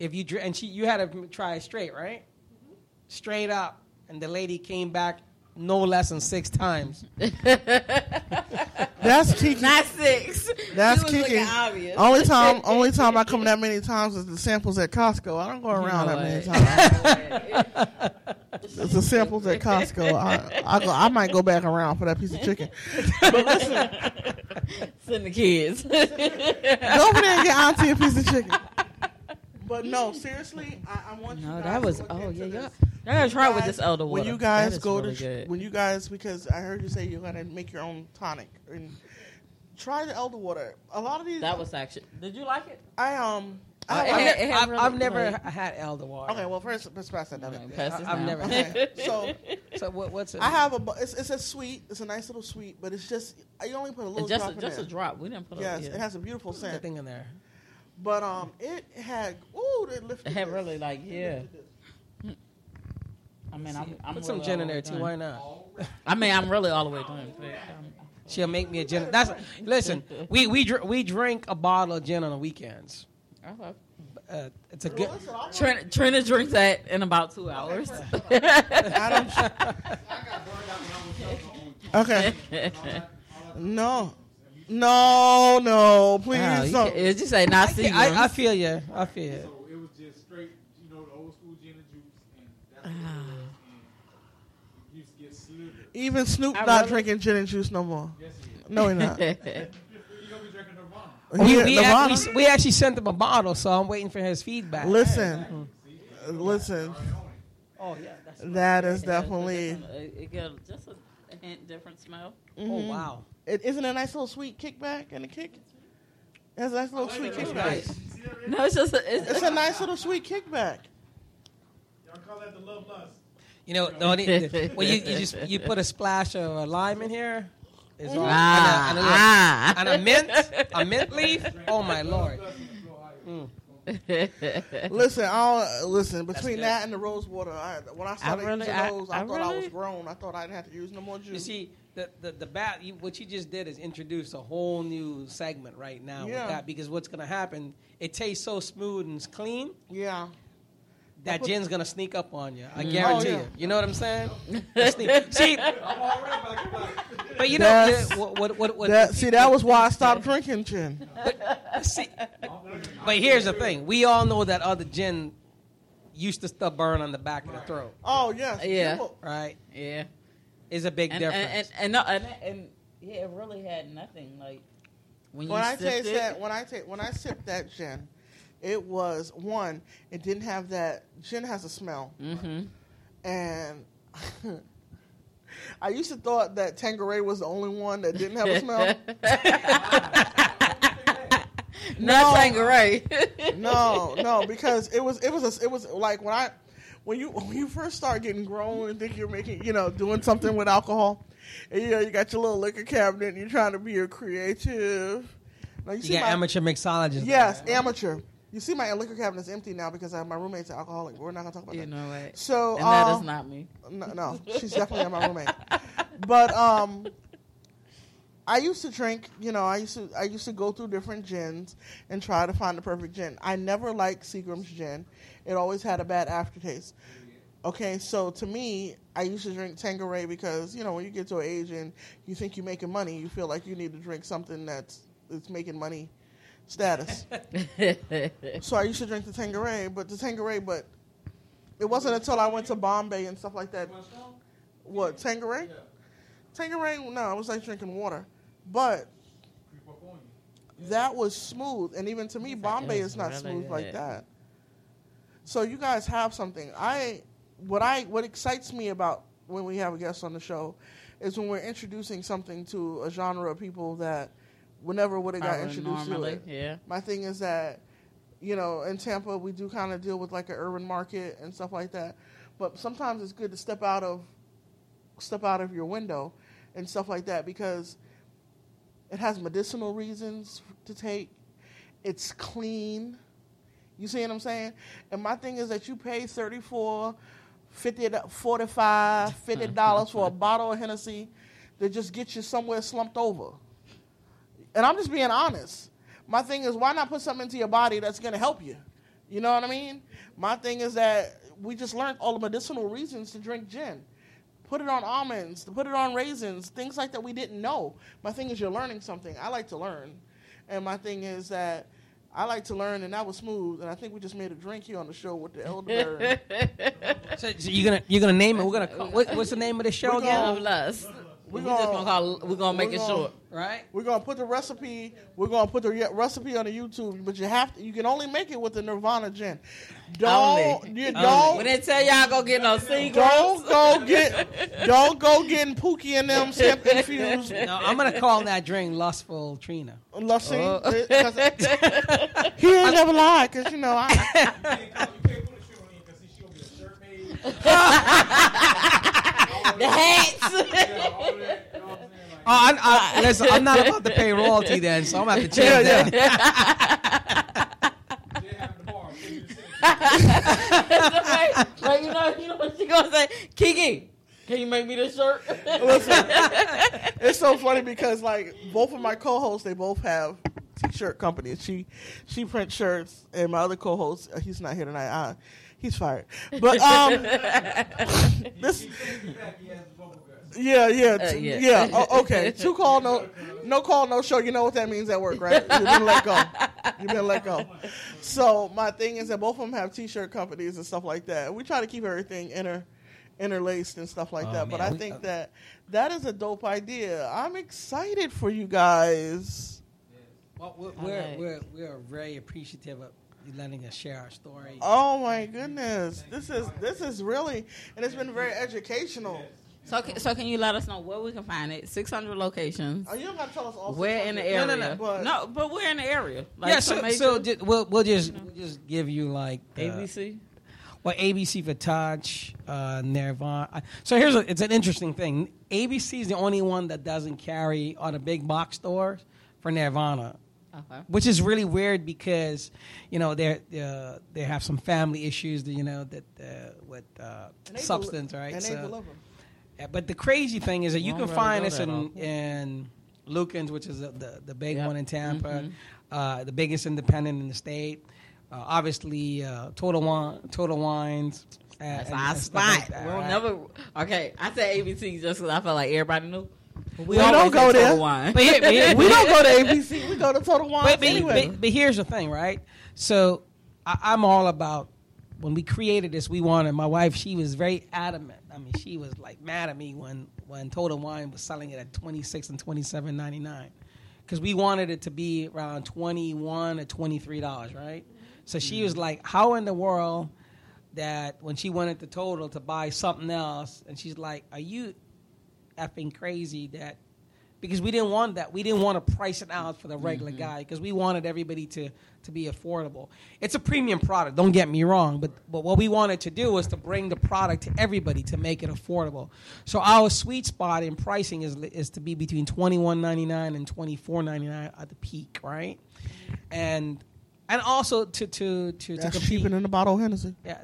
[SPEAKER 6] if you drink, and she, you had to try it straight, right? Mm-hmm. Straight up. And the lady came back no less than six times.
[SPEAKER 3] That's Kiki.
[SPEAKER 2] Not six.
[SPEAKER 3] That's
[SPEAKER 2] She was
[SPEAKER 3] Kiki.
[SPEAKER 2] looking obvious.
[SPEAKER 3] Only time, only time I come that many times is the samples at Costco. I don't go around
[SPEAKER 2] know
[SPEAKER 3] that many times. It's the samples at Costco. I, I, go, I might go back around for that piece of chicken. But listen,
[SPEAKER 2] Send the kids.
[SPEAKER 3] go over there and get auntie a piece of chicken. But no, seriously, I, I want you
[SPEAKER 2] No, that was.
[SPEAKER 3] to look
[SPEAKER 2] Oh
[SPEAKER 3] into
[SPEAKER 2] yeah,
[SPEAKER 3] this.
[SPEAKER 2] y'all. Y'all gotta try with this elder water.
[SPEAKER 3] When you guys go
[SPEAKER 2] really
[SPEAKER 3] to,
[SPEAKER 2] good.
[SPEAKER 3] when you guys, because I heard you say you're gonna make your own tonic and try the elder water. A lot of these,
[SPEAKER 2] that was actually. Did you like it?
[SPEAKER 3] I um,
[SPEAKER 2] Uh,
[SPEAKER 3] I,
[SPEAKER 2] it
[SPEAKER 3] I-
[SPEAKER 2] had- it had
[SPEAKER 6] I've,
[SPEAKER 2] really
[SPEAKER 6] I've never had elder water.
[SPEAKER 3] okay. Well, first let's pass that down.
[SPEAKER 2] Okay, pass this
[SPEAKER 6] I've
[SPEAKER 2] down.
[SPEAKER 6] never
[SPEAKER 3] Okay, so
[SPEAKER 6] So what, what's it?
[SPEAKER 3] I have a. It's, it's a sweet. It's a nice little sweet, but it's just you only put a little
[SPEAKER 2] just
[SPEAKER 3] drop
[SPEAKER 2] a,
[SPEAKER 3] in
[SPEAKER 2] just
[SPEAKER 3] there.
[SPEAKER 2] a drop. We didn't put
[SPEAKER 3] Yes,
[SPEAKER 2] a.
[SPEAKER 3] it has a beautiful
[SPEAKER 6] the
[SPEAKER 3] scent.
[SPEAKER 6] thing in there.
[SPEAKER 3] But um, it had ooh, it lifted.
[SPEAKER 2] It had
[SPEAKER 3] this.
[SPEAKER 2] really like yeah. I mean, I'm, I'm
[SPEAKER 6] Put some gin in there too. Why not?
[SPEAKER 2] I mean, I'm really all the way done. um,
[SPEAKER 6] She'll make me a gin. That's listen. We we dr- we drink a bottle of gin on the weekends.
[SPEAKER 2] okay.
[SPEAKER 6] Uh, it's a good.
[SPEAKER 3] Listen,
[SPEAKER 2] Trina, Trina drinks that in about two hours.
[SPEAKER 3] Adam, okay. No, No, no, please
[SPEAKER 2] Oh, you
[SPEAKER 3] don't.
[SPEAKER 2] ca- Did you say not
[SPEAKER 6] I,
[SPEAKER 2] Seagram's?
[SPEAKER 6] I, I feel you. I feel you.
[SPEAKER 4] So it was just straight, you know, the old school gin and juice, and that's what
[SPEAKER 2] Ah.
[SPEAKER 4] it was. And you used to get slivered.
[SPEAKER 3] Even Snoop
[SPEAKER 2] I
[SPEAKER 3] not
[SPEAKER 2] really-
[SPEAKER 3] drinking gin and juice no more.
[SPEAKER 4] Yes, he is.
[SPEAKER 3] No, he not.
[SPEAKER 4] You gonna be drinking Nirvana.
[SPEAKER 6] We,
[SPEAKER 3] Yeah,
[SPEAKER 6] we,
[SPEAKER 3] Nirvana.
[SPEAKER 6] act- we, we actually sent him a bottle, so I'm waiting for his feedback.
[SPEAKER 3] Listen, mm-hmm. listen.
[SPEAKER 6] Oh yeah, that's.
[SPEAKER 3] That is
[SPEAKER 2] It-
[SPEAKER 3] definitely.
[SPEAKER 2] It, it got just a, a hint different smell.
[SPEAKER 6] Oh mm-hmm. wow.
[SPEAKER 3] It isn't it a nice little sweet kickback and a kick. It has a nice little sweet kickback.
[SPEAKER 6] Nice.
[SPEAKER 2] No, it's just a, it's,
[SPEAKER 3] It's a nice little sweet kickback.
[SPEAKER 4] Y'all call that the love lust.
[SPEAKER 6] You know, the only, the, well, you, you just you put a splash of a lime in here. Is all,
[SPEAKER 2] Ah,
[SPEAKER 6] and, a, and, a, little-
[SPEAKER 2] ah.
[SPEAKER 6] and a mint, a mint leaf. Oh my lord!
[SPEAKER 3] Listen, I don't, listen. Between that and the rose water, I, when I started
[SPEAKER 2] really-
[SPEAKER 3] using
[SPEAKER 2] I-
[SPEAKER 3] those, I,
[SPEAKER 2] I
[SPEAKER 3] thought I was grown. I thought I didn't have to use no more juice.
[SPEAKER 6] You see, the the the bat. You, what you just did is introduce a whole new segment right now
[SPEAKER 3] Yeah.
[SPEAKER 6] with that because what's going to happen? It tastes so smooth and clean
[SPEAKER 3] yeah.
[SPEAKER 6] That gin's going to sneak up on you. I mm.
[SPEAKER 3] Oh,
[SPEAKER 6] guarantee
[SPEAKER 3] yeah.
[SPEAKER 6] you. You know what I'm saying? See, but you know
[SPEAKER 3] That's-
[SPEAKER 6] what what what, what
[SPEAKER 3] That, see, that was why I stopped drinking gin.
[SPEAKER 6] See, but here's the thing: we all know that other gin used to stuff burn on the back of the throat,
[SPEAKER 3] Oh yes,
[SPEAKER 2] Yeah.
[SPEAKER 6] Right?
[SPEAKER 2] yeah.
[SPEAKER 6] Is a big
[SPEAKER 2] And,
[SPEAKER 6] difference.
[SPEAKER 2] and, and, and, no, and, and yeah, it really had nothing like when you
[SPEAKER 3] When I
[SPEAKER 2] sipped
[SPEAKER 3] taste
[SPEAKER 2] it.
[SPEAKER 3] that, when I take, when I sipped that gin, it was one. It didn't have that. Gin has a smell,
[SPEAKER 2] mm-hmm.
[SPEAKER 3] and I used to thought that Tanqueray was the only one that didn't have a smell.
[SPEAKER 2] Not Tanqueray.
[SPEAKER 3] no, no, because it was it was a, it was like when I when you when you first start getting grown and think you're making you know doing something with alcohol, and you know you got your little liquor cabinet and you're trying to be a creative. Now you,
[SPEAKER 6] you
[SPEAKER 3] see
[SPEAKER 6] get
[SPEAKER 3] my
[SPEAKER 6] amateur mixologist.
[SPEAKER 3] yes amateur. You see my liquor cabinet's empty now because I, my roommate's an alcoholic. We're not gonna talk about
[SPEAKER 2] you
[SPEAKER 3] that.
[SPEAKER 2] know what?
[SPEAKER 3] So
[SPEAKER 2] And that
[SPEAKER 3] uh,
[SPEAKER 2] is not me.
[SPEAKER 3] no, no, she's definitely my roommate. But um, I used to drink. You know, I used to I used to go through different gins and try to find the perfect gin. I never liked Seagram's gin. It always had a bad aftertaste. Okay, so to me, I used to drink Tanqueray because you know when you get to an age and you think you're making money, you feel like you need to drink something that's that's making money status. so I used to drink the Tanqueray, but the Tanqueray, but it wasn't until I went to Bombay and stuff like that. What Tanqueray? Tanqueray? No, I was like drinking water, but that was smooth. And even to me, Bombay is not
[SPEAKER 2] really
[SPEAKER 3] smooth like that. So you guys have something. I what I what excites me about when we have a guest on the show is when we're introducing something to a genre of people that would never would have got introduced
[SPEAKER 2] normally,
[SPEAKER 3] to it.
[SPEAKER 2] yeah.
[SPEAKER 3] My thing is that, you know, in Tampa we do kind of deal with like an urban market and stuff like that. But sometimes it's good to step out of step out of your window and stuff like that because it has medicinal reasons to take. It's clean. You see what I'm saying? And my thing is that you pay 34 50 45 50 dollars for a bottle of Hennessy that just gets you somewhere slumped over. And I'm just being honest. My thing is, why not put something into your body that's going to help you? You know what I mean? My thing is that we just learned all the medicinal reasons to drink gin. Put it on almonds, to put it on raisins, things like that we didn't know. My thing is, you're learning something. I like to learn. And my thing is that I like to learn, and that was smooth. And I think we just made a drink here on the show with the elderberry.
[SPEAKER 6] So, so you're gonna you're gonna name it. We're gonna call, what, what's the name of the show again?
[SPEAKER 3] gonna-
[SPEAKER 2] Love lust.
[SPEAKER 3] We
[SPEAKER 2] We just
[SPEAKER 3] gonna-
[SPEAKER 2] gonna call. We're gonna make
[SPEAKER 3] we're
[SPEAKER 2] it
[SPEAKER 3] gonna-
[SPEAKER 2] short.
[SPEAKER 6] Right?
[SPEAKER 3] We're gonna put the recipe. We're gonna put the recipe on the YouTube, but you have to. You can only make it with the Nirvana gin. Don't
[SPEAKER 2] Only.
[SPEAKER 3] you
[SPEAKER 2] When
[SPEAKER 3] don't When
[SPEAKER 2] they tell y'all go get no secrets,
[SPEAKER 3] don't go get don't go getting Pookie and them hemp infused.
[SPEAKER 6] No, I'm gonna call that drink "Lustful Trina."
[SPEAKER 3] Lustful.
[SPEAKER 2] Oh.
[SPEAKER 3] 'Cause he ain't never lied, cause you know I.
[SPEAKER 2] the hats.
[SPEAKER 4] Yeah, all that, you know what I'm
[SPEAKER 6] Oh, I, I, listen, I'm not about to pay royalty then, so I'm gonna have to change
[SPEAKER 3] Yeah,
[SPEAKER 6] that.
[SPEAKER 4] they have the bar. Give me the six.
[SPEAKER 2] like, you know, you know what she gonna say? Kiki, can you make me this shirt?
[SPEAKER 3] Listen, it's so funny because like both of my co-hosts, they both have t-shirt companies. She she prints shirts, and my other co-host, uh, he's not here tonight. Uh, he's fired. But um, this. Yeah, yeah,
[SPEAKER 2] Uh, yeah.
[SPEAKER 3] yeah. Oh, okay, two call, no, no call, no show. You know what that means at work, right? You've been let go. You've been let go. So my thing is that both of them have T-shirt companies and stuff like that. We try to keep everything inter, interlaced and stuff like
[SPEAKER 6] Oh,
[SPEAKER 3] that. But I
[SPEAKER 6] we-
[SPEAKER 3] think that that is a dope idea. I'm excited for you guys.
[SPEAKER 6] Well, we're,
[SPEAKER 2] I
[SPEAKER 6] we're, we're, we're very appreciative of you letting us share our story.
[SPEAKER 3] Oh my goodness, this is this is really, and it's been very educational.
[SPEAKER 2] So, so can you let us know where we can find it? Six hundred locations.
[SPEAKER 3] Oh, you don't got to tell us all.
[SPEAKER 2] Where in the area?
[SPEAKER 6] no, no.
[SPEAKER 3] But-
[SPEAKER 2] No, but we're in the area. Like
[SPEAKER 6] yeah, so, so ju- we'll, we'll just we'll just give you like the-
[SPEAKER 2] ABC.
[SPEAKER 6] Well, ABC for Touch, uh, Nirvana. So here's a, it's an interesting thing. ABC is the only one that doesn't carry on the big box stores for Nirvana,
[SPEAKER 2] Okay.
[SPEAKER 6] which is really weird because you know they uh, they have some family issues, you know, that uh, with uh, substance, right?
[SPEAKER 3] And
[SPEAKER 6] So-
[SPEAKER 3] deliver.
[SPEAKER 6] yeah, But the crazy thing is that you can
[SPEAKER 2] really
[SPEAKER 6] find
[SPEAKER 2] go
[SPEAKER 6] this in,
[SPEAKER 2] often.
[SPEAKER 6] in Luekens, which is the, the, the big
[SPEAKER 2] Yep.
[SPEAKER 6] one in Tampa,
[SPEAKER 2] Mhm.
[SPEAKER 6] uh, the biggest independent in the state. Uh, obviously, uh, Total Wine, Total Wines. uh,
[SPEAKER 2] That's
[SPEAKER 6] and-
[SPEAKER 2] our
[SPEAKER 6] and stuff like
[SPEAKER 2] spot.
[SPEAKER 6] that,
[SPEAKER 2] we'll
[SPEAKER 6] right?
[SPEAKER 2] never. Okay, I said ABC just because I felt like everybody knew.
[SPEAKER 3] We
[SPEAKER 2] always
[SPEAKER 3] don't go there.
[SPEAKER 2] Wine.
[SPEAKER 6] But here- but here-
[SPEAKER 3] We don't go to ABC. We go to Total Wine
[SPEAKER 6] But, but,
[SPEAKER 3] anyway.
[SPEAKER 6] but, but here's the thing, right? So I, I'm all about when we created this. We wanted my wife. She was very adamant. I mean, she was like mad at me when when Total Wine was selling it at 26 and 27.99 because we wanted it to be around 21 or 23 dollars, right? So she was mm-hmm. like, "How in the world?" That when she went into Total to buy something else, and she's like, "Are you effing crazy that because we didn't want that. We didn't want to price it out for the regular mm-hmm. guy because we wanted everybody to to be affordable. It's a premium product. Don't get me wrong, but but what we wanted to do was to bring the product to everybody to make it affordable. So our sweet spot in pricing is is to be between twenty one ninety nine and twenty four ninety nine at the peak, right? And and also to to to, to
[SPEAKER 3] That's
[SPEAKER 6] compete.
[SPEAKER 3] cheaper than a bottle of Hennessy.
[SPEAKER 6] Yeah,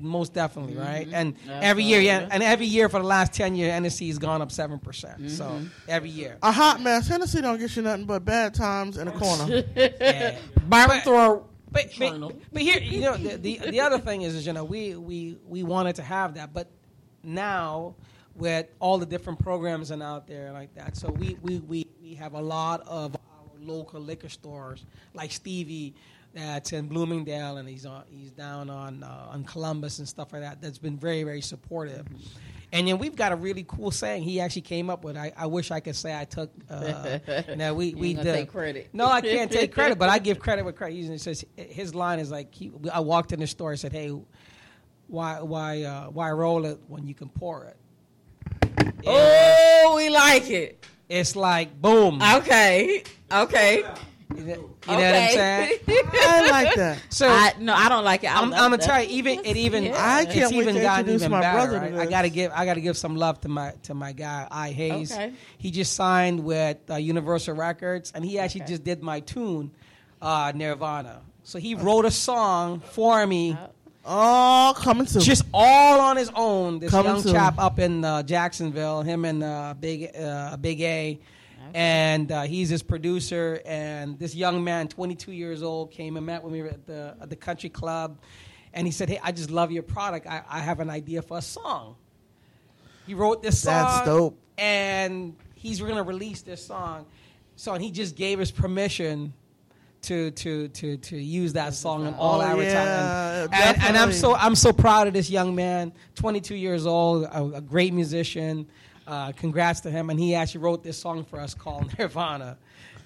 [SPEAKER 6] most definitely, mm-hmm. right? And
[SPEAKER 2] That's
[SPEAKER 6] every year, yeah,
[SPEAKER 2] yeah.
[SPEAKER 6] and every year for the last ten years, Hennessy has gone up seven percent. Mm-hmm. So every year,
[SPEAKER 3] A hot mess. Hennessy don't get you nothing but bad times in a corner.
[SPEAKER 6] yeah.
[SPEAKER 2] Burn throat.
[SPEAKER 6] But, but, but here, you know, the, the the other thing is, is you know, we we we wanted to have that, but now with all the different programs and out there like that, so we we we, we have a lot of our local liquor stores like Stevie. That's in Bloomingdale, and he's on. He's down on uh, on Columbus and stuff like that. That's been very, very supportive. And then we've got a really cool saying he actually came up with. I, I wish I could say I took. Uh, now we we did-
[SPEAKER 2] take credit.
[SPEAKER 6] No, I can't take credit, but I give credit where credit. He says his line is like he, I walked in the store and said, "Hey, why why uh, why roll it when you can pour it?"
[SPEAKER 2] Oh, we like it.
[SPEAKER 6] It's like boom.
[SPEAKER 2] Okay. Okay.
[SPEAKER 6] You know, you know what I'm saying?
[SPEAKER 3] I like that.
[SPEAKER 6] So
[SPEAKER 2] I, no, I don't like it. I
[SPEAKER 6] I'm, I'm gonna
[SPEAKER 2] that.
[SPEAKER 6] tell you, even it even
[SPEAKER 2] Yeah.
[SPEAKER 3] I can't
[SPEAKER 6] it's
[SPEAKER 3] wait
[SPEAKER 6] even
[SPEAKER 3] to
[SPEAKER 6] gotten
[SPEAKER 3] introduce
[SPEAKER 6] even
[SPEAKER 3] my
[SPEAKER 6] better.
[SPEAKER 3] brother to
[SPEAKER 6] Right? I gotta give I gotta give some love to my to my guy I Hayes.
[SPEAKER 2] Okay.
[SPEAKER 6] He just signed with uh, Universal Records, and he actually
[SPEAKER 2] Okay.
[SPEAKER 6] just did my tune, uh, Nirvana. So he wrote a song for me.
[SPEAKER 3] Oh, coming soon.
[SPEAKER 6] just all on his own. This
[SPEAKER 3] Coming
[SPEAKER 6] young
[SPEAKER 3] soon.
[SPEAKER 6] chap up in uh, Jacksonville, him and uh, Big uh, Big A, and uh, he's his producer. And this young man, 22 years old, came and met with me at the at the country club, and he said, "Hey, I just love your product. I, I have an idea for a song." He wrote this song.
[SPEAKER 3] That's dope.
[SPEAKER 6] And he's going to release this song. So and he just gave us permission to to to to use that song in all
[SPEAKER 3] Oh,
[SPEAKER 6] advertising.
[SPEAKER 3] yeah,
[SPEAKER 6] and, and I'm so I'm so proud of this young man, 22 years old, a, a great musician. Uh, congrats to him, and he actually wrote this song for us called Nirvana.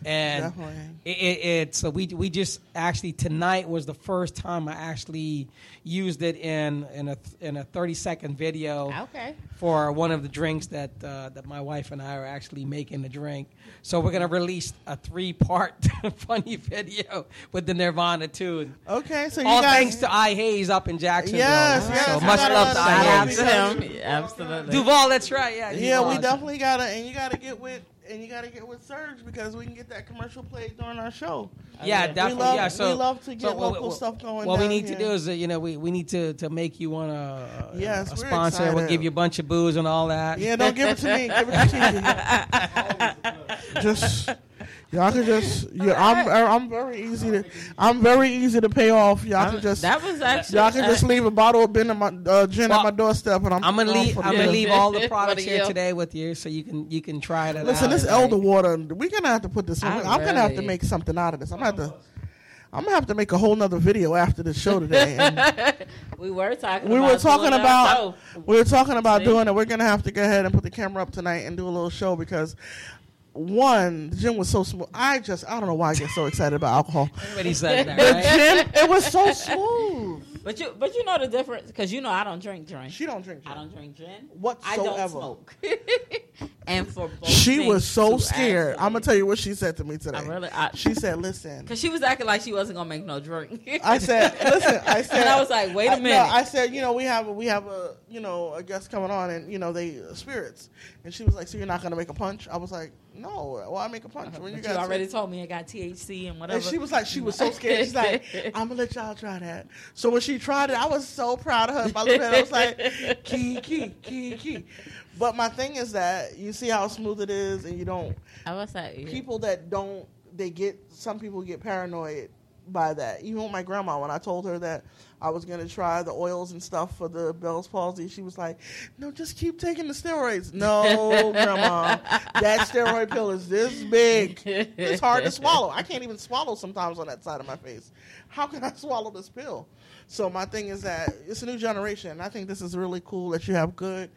[SPEAKER 6] And
[SPEAKER 3] Definitely.
[SPEAKER 6] it, it, it's so we we just actually tonight was the first time I actually used it in in a in a 30 second video
[SPEAKER 2] Okay.
[SPEAKER 6] for one of the drinks that uh, that my wife and I are actually making the drink. So we're gonna release a three part funny video with the Nirvana tune.
[SPEAKER 3] okay, so you
[SPEAKER 6] All
[SPEAKER 3] guys.
[SPEAKER 6] thanks to I Hayes up in Jacksonville.
[SPEAKER 3] Yes, yes,
[SPEAKER 6] So much love to I
[SPEAKER 3] know
[SPEAKER 2] Shout out
[SPEAKER 6] Hayes.
[SPEAKER 3] because-
[SPEAKER 2] Absolutely.
[SPEAKER 6] Duval, that's right. Yeah,
[SPEAKER 3] Yeah,
[SPEAKER 6] Duval.
[SPEAKER 3] we definitely gotta, and you gotta get with, and you gotta get with Serge because we can get that commercial played during our show.
[SPEAKER 6] Yeah,
[SPEAKER 2] We
[SPEAKER 6] definitely.
[SPEAKER 3] love-
[SPEAKER 6] yeah, so
[SPEAKER 3] we love to get
[SPEAKER 6] so what-
[SPEAKER 3] local
[SPEAKER 6] what-
[SPEAKER 3] stuff going
[SPEAKER 6] What we
[SPEAKER 3] down
[SPEAKER 6] need to do is, uh, you know, we, we need to, to make you want a,
[SPEAKER 3] Yes,
[SPEAKER 6] a
[SPEAKER 3] we're
[SPEAKER 6] sponsor. We'll give you a bunch of booze and all that.
[SPEAKER 3] Yeah, don't give it to me. Give it to Kiki. Just, Y'all can just yeah. I'm I'm very easy to I'm very easy to pay off. Y'all can just
[SPEAKER 2] that was actually
[SPEAKER 3] y'all can just leave a bottle of gin at my uh, gin
[SPEAKER 6] Well,
[SPEAKER 3] at my doorstep, and I'm
[SPEAKER 6] I'm gonna leave. I'm gonna leave all the products here today with you, so you can you can try it out.
[SPEAKER 3] Listen, this
[SPEAKER 6] Right.
[SPEAKER 3] elder water. We're gonna have to put this.
[SPEAKER 2] I
[SPEAKER 3] I'm gonna have to make something out of this. I'm gonna have to. I'm gonna have to make a whole nother video after the show today.
[SPEAKER 2] We were talking.
[SPEAKER 3] we
[SPEAKER 2] about
[SPEAKER 3] were talking about we were talking about
[SPEAKER 2] See?
[SPEAKER 3] doing it. We're gonna have to go ahead and put the camera up tonight and do a little show because one, the gin was so smooth. I just I don't know why I get so excited about alcohol.
[SPEAKER 6] Everybody said that,
[SPEAKER 3] The
[SPEAKER 6] right?
[SPEAKER 3] gin, it was so smooth.
[SPEAKER 2] But you, but you know the difference because you know I don't drink gin.
[SPEAKER 3] She don't drink gin.
[SPEAKER 2] I don't drink gin. I
[SPEAKER 3] Whatsoever.
[SPEAKER 2] don't smoke. and for both
[SPEAKER 3] She was so scared.
[SPEAKER 2] actually-
[SPEAKER 3] I'm gonna tell you what she said to me today.
[SPEAKER 2] I really, I,
[SPEAKER 3] She said, "Listen."
[SPEAKER 2] because she was acting like she wasn't gonna make no drink.
[SPEAKER 3] I said, "Listen." I said,
[SPEAKER 2] and I was like, wait a
[SPEAKER 3] I- no,
[SPEAKER 2] minute.
[SPEAKER 3] I said, you know, we have a, we have a you know a guest coming on, and you know they uh, spirits, and she was like, "So you're not gonna make a punch?" I was like, "No, why make a punch when you
[SPEAKER 2] you already told me it got THC and whatever.
[SPEAKER 3] And she was like, she was so scared. She's like, I'm gonna let y'all try that. So when she tried it, I was so proud of her. I looked at her, I was like, key, key, key, key. But my thing is that you see how smooth it is, and you don't.
[SPEAKER 2] I was like,
[SPEAKER 3] People that don't, they get. Some people get paranoid by that. Even with my grandma, when I told her that I was gonna try the oils and stuff for the Bell's palsy, she was like, "No, just keep taking the steroids." No, grandma, that steroid pill is this big. It's hard to swallow. I can't even swallow sometimes on that side of my face. How can I swallow this pill? So my thing is that it's a new generation. and I think this is really cool that you have good,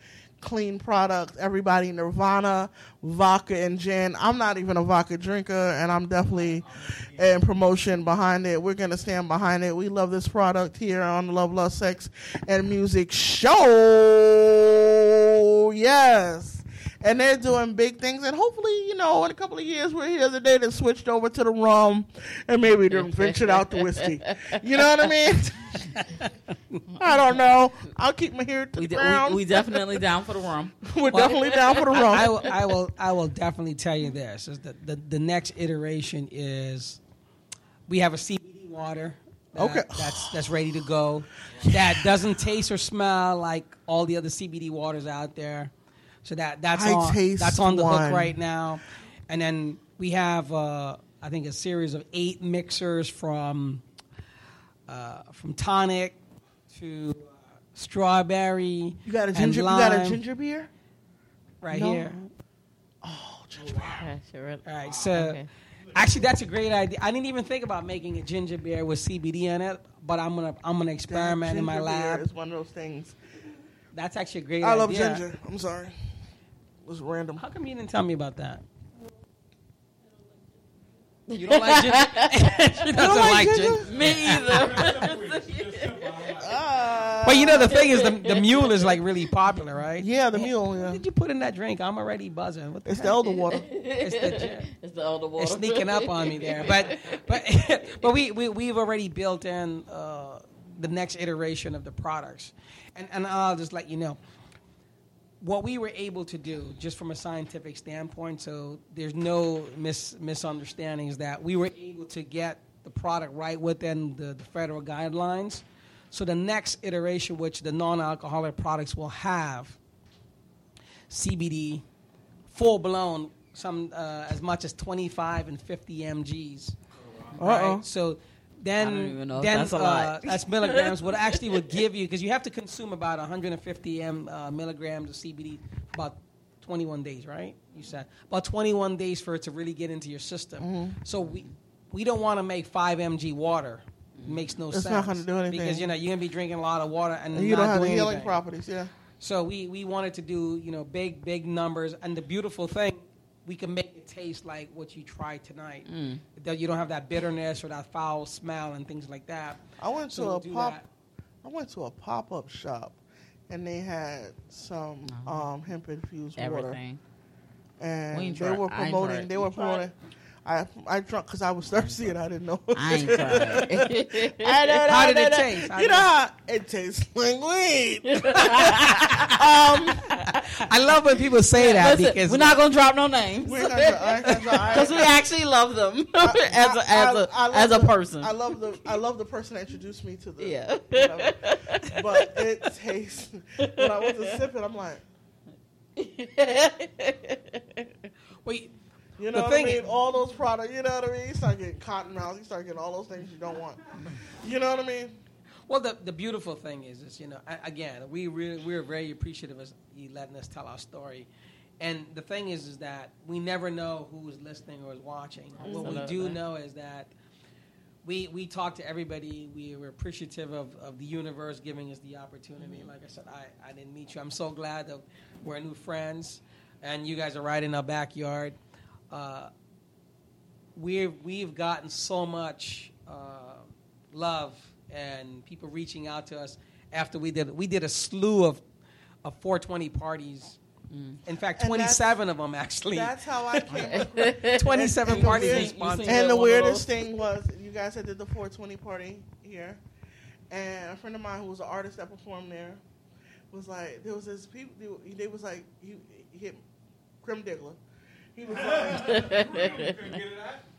[SPEAKER 3] clean product. Everybody Nirvana, vodka and gin. I'm not even a vodka drinker, and I'm definitely in promotion behind it. We're gonna stand behind it. We love this product here on the Love, Love, Sex, and Music Show. Yes. And they're doing big things, and hopefully, you know, in a couple of years, we're here the day that switched over to the rum, and maybe then ventured out the whiskey. You know what I mean? I don't know. I'll keep my ear to
[SPEAKER 2] we,
[SPEAKER 3] the
[SPEAKER 2] de-
[SPEAKER 3] ground.
[SPEAKER 2] we, we definitely down for the rum.
[SPEAKER 3] We're definitely down for the rum.
[SPEAKER 6] I, I will, I will. I will definitely tell you this: is that the, the next iteration is we have a CBD water. that-
[SPEAKER 3] Okay.
[SPEAKER 6] that's that's ready to go. That doesn't taste or smell like all the other CBD waters out there. So that that's
[SPEAKER 3] I
[SPEAKER 6] on
[SPEAKER 3] taste
[SPEAKER 6] that's on the
[SPEAKER 3] one.
[SPEAKER 6] hook right now. And then we have uh, I think a series of eight mixers from uh, from tonic to uh, strawberry.
[SPEAKER 3] you got a ginger. You got a ginger beer.
[SPEAKER 6] right
[SPEAKER 3] No.
[SPEAKER 6] here.
[SPEAKER 2] Okay, sure, really-
[SPEAKER 6] All right, so
[SPEAKER 2] okay.
[SPEAKER 6] actually, that's a great idea. I didn't even think about making a ginger beer with CBD in it, but I'm gonna I'm gonna experiment in my
[SPEAKER 3] ginger beer
[SPEAKER 6] lab.
[SPEAKER 3] is one of those things.
[SPEAKER 6] That's actually a great
[SPEAKER 3] I
[SPEAKER 6] idea.
[SPEAKER 3] love ginger. I'm sorry. It was random.
[SPEAKER 6] How come you didn't tell me about that? You don't like ginger? she doesn't
[SPEAKER 3] like
[SPEAKER 6] like
[SPEAKER 3] ginger?
[SPEAKER 6] ginger.
[SPEAKER 2] Me either.
[SPEAKER 6] But you know the thing is, the, the mule is like really popular, right?
[SPEAKER 3] Yeah, the mule.
[SPEAKER 6] What
[SPEAKER 3] Yeah,
[SPEAKER 6] did you put in that drink? I'm already buzzing. What the
[SPEAKER 3] it's the elder water.
[SPEAKER 6] It's the
[SPEAKER 2] it's the elder water.
[SPEAKER 6] It's sneaking up on me there. But but but we, we we've already built in uh, the next iteration of the products, and and I'll just let you know what we were able to do just from a scientific standpoint. So there's no mis- misunderstandings that we were able to get the product right within the, the federal guidelines. So the next iteration, which the non-alcoholic products will have, CBD, full blown, some uh, as much as 25 and 50 mg's. Right? So then,
[SPEAKER 2] I don't even know
[SPEAKER 6] then
[SPEAKER 2] that's a
[SPEAKER 6] uh,
[SPEAKER 2] lot.
[SPEAKER 6] that's milligrams. what actually would give you because you have to consume about 150 m uh, milligrams of CBD about 21 days, right? You said about 21 days for it to really get into your system.
[SPEAKER 3] Mm-hmm.
[SPEAKER 6] So we we don't want to make 5 mg water. It makes no
[SPEAKER 3] It's
[SPEAKER 6] sense.
[SPEAKER 3] not gonna do anything.
[SPEAKER 6] because you know you're gonna be drinking a lot of water and,
[SPEAKER 3] And you
[SPEAKER 6] not
[SPEAKER 3] don't have the healing
[SPEAKER 6] anything.
[SPEAKER 3] properties. Yeah.
[SPEAKER 6] So we, we wanted to do, you know, big, big numbers. And the beautiful thing, we can make it taste like what you tried tonight.
[SPEAKER 3] Mm.
[SPEAKER 6] That you don't have that bitterness or that foul smell and things like that.
[SPEAKER 3] I went to
[SPEAKER 6] So
[SPEAKER 3] a pop.
[SPEAKER 6] that.
[SPEAKER 3] I went to a pop up shop, and they had some um, hemp infused water,
[SPEAKER 2] Everything.
[SPEAKER 3] and
[SPEAKER 2] We
[SPEAKER 3] they
[SPEAKER 2] tried-
[SPEAKER 3] were
[SPEAKER 2] I ain't
[SPEAKER 3] promoting. They
[SPEAKER 2] You
[SPEAKER 3] were
[SPEAKER 2] tried
[SPEAKER 3] promoting. I I drunk because I was thirsty and I didn't know.
[SPEAKER 2] I ain't tried.
[SPEAKER 3] I don't
[SPEAKER 6] How did it
[SPEAKER 3] I don't know.
[SPEAKER 6] taste? How
[SPEAKER 3] you know
[SPEAKER 6] it-
[SPEAKER 3] how it tastes like weed.
[SPEAKER 6] Um, I love when people say that
[SPEAKER 2] Listen,
[SPEAKER 6] because
[SPEAKER 2] we're not gonna drop no names
[SPEAKER 3] We ain't gonna try- I ain't gonna try- I-
[SPEAKER 2] because we actually love them as a as a
[SPEAKER 3] I love
[SPEAKER 2] as a
[SPEAKER 3] the-
[SPEAKER 2] person.
[SPEAKER 3] I love the I love the person that introduced me to the
[SPEAKER 2] Yeah.
[SPEAKER 3] whatever. but it tastes when I was to sip it, I'm like,
[SPEAKER 6] Wait,
[SPEAKER 3] You
[SPEAKER 6] The
[SPEAKER 3] know what
[SPEAKER 6] thing
[SPEAKER 3] I mean?
[SPEAKER 6] is-
[SPEAKER 3] all those products. You know what I mean? You start getting cotton mouth. You start getting all those things you don't want. You know what I mean?
[SPEAKER 6] Well, the, the beautiful thing is, is you know, a- again, we really, we're very appreciative of you letting us tell our story. And the thing is, is that we never know who is listening or is watching. What we do
[SPEAKER 2] Absolutely.
[SPEAKER 6] know is that we we talk to everybody. We were appreciative of, of the universe giving us the opportunity. Mm-hmm. Like I said, I, I didn't meet you. I'm so glad that we're new friends, and you guys are right in our backyard. Uh, we've we've gotten so much uh, love and people reaching out to us after we did we did a slew of of 420 parties. In fact, 27 of them actually.
[SPEAKER 3] That's how I came.
[SPEAKER 6] 27
[SPEAKER 3] And
[SPEAKER 6] parties
[SPEAKER 3] weird-
[SPEAKER 6] we sponsored.
[SPEAKER 3] And the weirdest thing was, you guys had did the 420 party here, and a friend of mine who was an artist that performed there was like, there was this people. They, they was like, he, he hit Crim Diggler. He was like,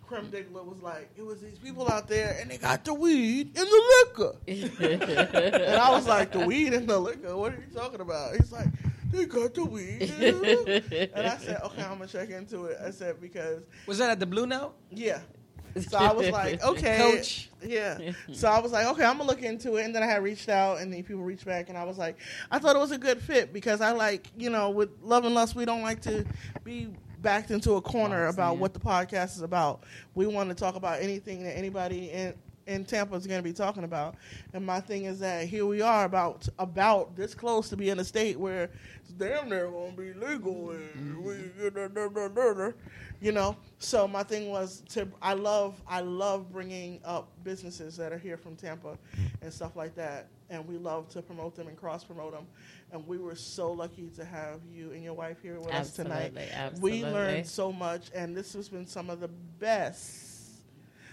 [SPEAKER 3] Crim Diggler was like, it was these people out there, and they got the weed and the liquor. and I was like, the weed and the liquor. What are you talking about? He's like, they got the weed. And, the liquor." and I said, okay, I'm gonna check into it. I said because
[SPEAKER 6] Was that at the Blue Note?
[SPEAKER 3] yeah. So I was like, okay,
[SPEAKER 6] Coach.
[SPEAKER 3] Yeah. So I was like, okay, I'm gonna look into it. And then I had reached out, and then people reached back, and I was like, I thought it was a good fit because I like, you know, with Love and Lust, we don't like to be backed into a corner about what the podcast is about. We want to talk about anything that anybody in in Tampa is going to be talking about. And my thing is that here we are about about this close to being in a state where it's damn near going to be legal. And mm-hmm. we, you know. So my thing was to I love I love bringing up businesses that are here from Tampa and stuff like that, and we love to promote them and cross promote them. And we were so lucky to have you and your wife here with us tonight.
[SPEAKER 2] Absolutely,
[SPEAKER 3] We learned so much, and this has been some of the best.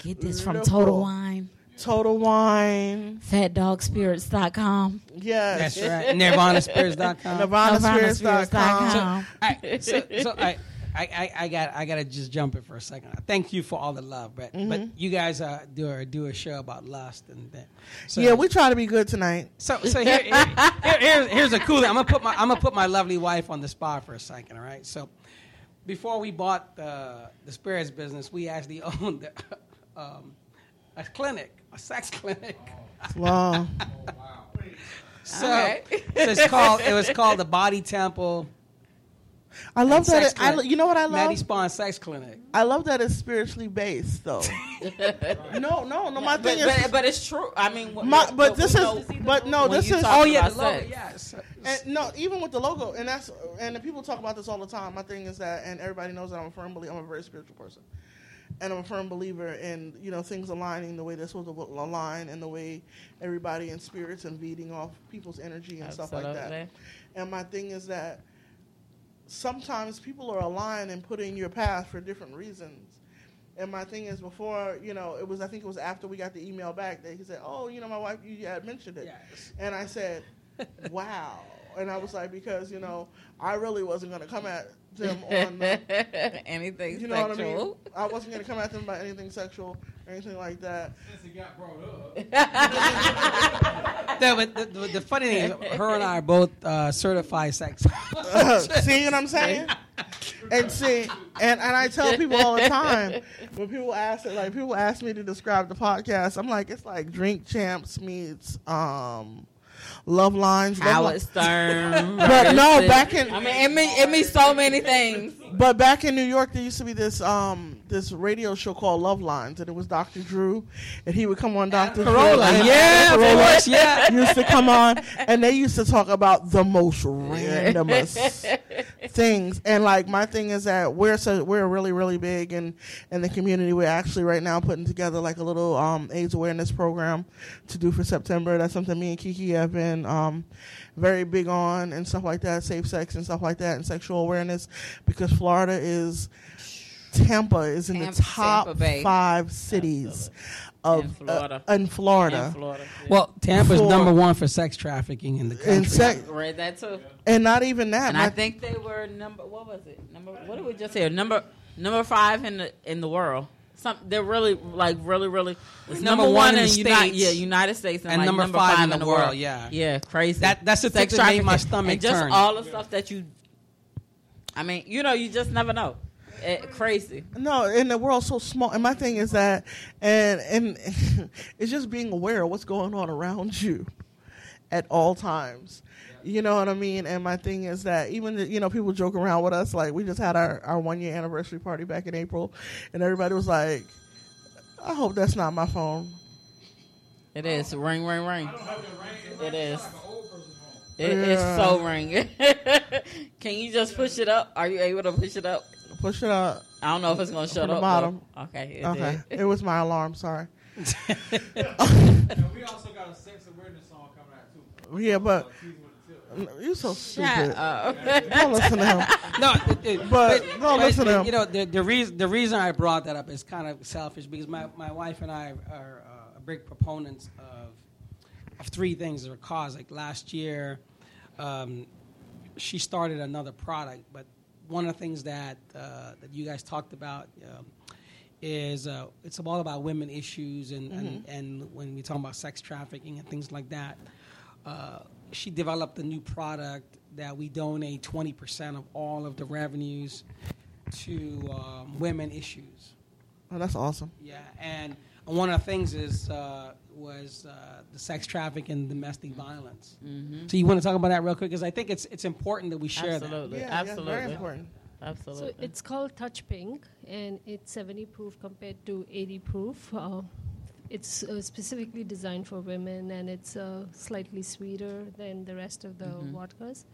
[SPEAKER 2] Get this from
[SPEAKER 3] Local.
[SPEAKER 2] Total Wine,
[SPEAKER 3] Total Wine,
[SPEAKER 2] FatDogSpirits.com.
[SPEAKER 3] yes,
[SPEAKER 6] That's right. NirvanaSpirits.com.
[SPEAKER 3] NirvanaSpirits.com.
[SPEAKER 6] All right, so, so I, I, I, I got, I got to just jump in for a second. Thank you for all the love, but, but you guys uh, do a do a show about lust and that. So,
[SPEAKER 3] yeah, we try to be good tonight.
[SPEAKER 6] So, so here, here, here- here's, here's a cool thing. I'm gonna put my, I'm gonna put my lovely wife on the spot for a second. All right. So, before we bought the the spirits business, we actually owned um, a clinic, a sex clinic.
[SPEAKER 3] Wow.
[SPEAKER 6] So,
[SPEAKER 2] Okay.
[SPEAKER 6] so it's called it was called the Body Temple.
[SPEAKER 3] I love that. It, I, you know what I love?
[SPEAKER 6] Maddie
[SPEAKER 3] love?
[SPEAKER 6] Spawn Sex Clinic.
[SPEAKER 3] I love that it's spiritually based, though. no, no, no. My
[SPEAKER 2] But,
[SPEAKER 3] thing is,
[SPEAKER 2] but, but it's true. I mean, what-
[SPEAKER 3] My-
[SPEAKER 2] what-
[SPEAKER 3] but
[SPEAKER 2] what
[SPEAKER 3] this is- but no, this is-
[SPEAKER 6] Oh yeah, the logo. Yes.
[SPEAKER 3] and no, even with the logo, and that's and the people talk about this all the time. My thing is that, and everybody knows that I'm a firm believer. I'm a very spiritual person, and I'm a firm believer in you know things aligning the way they're supposed to align, and the way everybody in spirits and feeding off people's energy and stuff like that.
[SPEAKER 2] Absolutely.
[SPEAKER 3] And my thing is that sometimes people are aligned and put in your path for different reasons. And my thing is, before you know, it was I think it was after we got the email back that he said, "Oh, you know, my wife, you had mentioned it,"
[SPEAKER 6] Yes.
[SPEAKER 3] and I said, "Wow," and I was like, because you know, I really wasn't going to come at them on, the,
[SPEAKER 2] Anything
[SPEAKER 3] you know
[SPEAKER 2] sexual.
[SPEAKER 3] what I mean? I wasn't going to come at them about anything sexual or anything like that.
[SPEAKER 4] Since it got brought up.
[SPEAKER 6] No, but the, the, the funny thing is, her and I are both uh, certified sex.
[SPEAKER 3] see what I'm saying? And see, and, and I tell people all the time when people ask it, like people ask me to describe the podcast, I'm like, it's like Drink Champs meets um, Love Lines. Love
[SPEAKER 2] Howard
[SPEAKER 3] Li-
[SPEAKER 2] Stern.
[SPEAKER 3] But no, back in-
[SPEAKER 2] I mean, it means it means so many things.
[SPEAKER 3] But back in New York, there used to be this um this radio show called Love Lines, and it was Dr. Drew, and he would come on Dr. Drew.
[SPEAKER 6] Carolla,
[SPEAKER 3] and
[SPEAKER 6] yeah,
[SPEAKER 3] Carolla
[SPEAKER 6] yeah.
[SPEAKER 3] used to come on, and they used to talk about the most randomest things. And like my thing is that we're so we're really really big in in the community. We're actually right now putting together like a little um AIDS awareness program to do for September. That's something me and Kiki have been um very big on and stuff like that, safe sex and stuff like that, and sexual awareness because Florida is. Tampa is in
[SPEAKER 2] Tampa-
[SPEAKER 3] the top five cities of
[SPEAKER 2] In Florida.
[SPEAKER 3] uh, in Florida.
[SPEAKER 2] In Florida. too.
[SPEAKER 6] well, Tampa's
[SPEAKER 3] For-
[SPEAKER 6] number one for sex trafficking in the country.
[SPEAKER 3] And, sex,
[SPEAKER 2] I read that too.
[SPEAKER 3] and not even that.
[SPEAKER 2] And I think they were number. What was it? Number. What did we just hear? Number number five in the in the world. Some they're really like really really.
[SPEAKER 6] Number
[SPEAKER 2] number,
[SPEAKER 6] one
[SPEAKER 2] one
[SPEAKER 6] in
[SPEAKER 2] in
[SPEAKER 6] the
[SPEAKER 2] United,
[SPEAKER 6] States.
[SPEAKER 2] yeah, United States, and,
[SPEAKER 6] And
[SPEAKER 2] like
[SPEAKER 6] number
[SPEAKER 2] number,
[SPEAKER 6] five
[SPEAKER 2] five,
[SPEAKER 6] in the world, yeah.
[SPEAKER 2] yeah, crazy.
[SPEAKER 6] That- that's the thing that made my stomach
[SPEAKER 2] and just
[SPEAKER 6] turn.
[SPEAKER 2] all the stuff that you. I mean, you know, you just never know. Eh, crazy.
[SPEAKER 3] No, and the world's so small. And my thing is that, and and it's just being aware of what's going on around you at all times. You know what I mean? And my thing is that even the, you know people joke around with us like we just had our our one year anniversary party back in April, and everybody was like, "I hope that's not my phone."
[SPEAKER 2] It is ring, ring, ring. It is.
[SPEAKER 4] Like an old person's home.
[SPEAKER 2] It is
[SPEAKER 3] Yeah.
[SPEAKER 2] so ringing. Can you just push it up? Are you able to push it up?
[SPEAKER 3] Push it up.
[SPEAKER 2] I don't know if it's gonna shut
[SPEAKER 3] From the
[SPEAKER 2] up.
[SPEAKER 3] bottom.
[SPEAKER 2] though. Okay. It
[SPEAKER 3] Okay,
[SPEAKER 2] did.
[SPEAKER 3] it was my alarm. Sorry.
[SPEAKER 4] And we also got a sex awareness song coming out too.
[SPEAKER 3] Yeah, but
[SPEAKER 4] Tease with the tip.
[SPEAKER 3] you so
[SPEAKER 2] Shut
[SPEAKER 3] stupid.
[SPEAKER 2] up.
[SPEAKER 3] Don't listen to him.
[SPEAKER 6] No, it, it,
[SPEAKER 3] But don't listen to him.
[SPEAKER 6] You know, the, the reason the reason I brought that up is kind of selfish because my, my wife and I are uh, big proponents of of three things that are caused. Like last year, um, she started another product, but one of the things that uh, that you guys talked about. Um, is uh, it's all about women issues and, and, and when we talk about sex trafficking and things like that. Uh, she developed a new product that we donate 20% of all of the revenues to um, women issues.
[SPEAKER 3] Oh, that's awesome.
[SPEAKER 6] Yeah, and one of the things is uh, was uh, the sex trafficking and domestic violence. So you want to talk about that real quick because I think it's it's important that we share that.
[SPEAKER 2] Absolutely.
[SPEAKER 3] Yeah, yeah,
[SPEAKER 2] Absolutely.
[SPEAKER 3] very important.
[SPEAKER 2] Absolutely.
[SPEAKER 5] So it's called Touch Pink, and it's 70 proof compared to 80 proof. Uh, it's uh, specifically designed for women, and it's uh, slightly sweeter than the rest of the vodkas.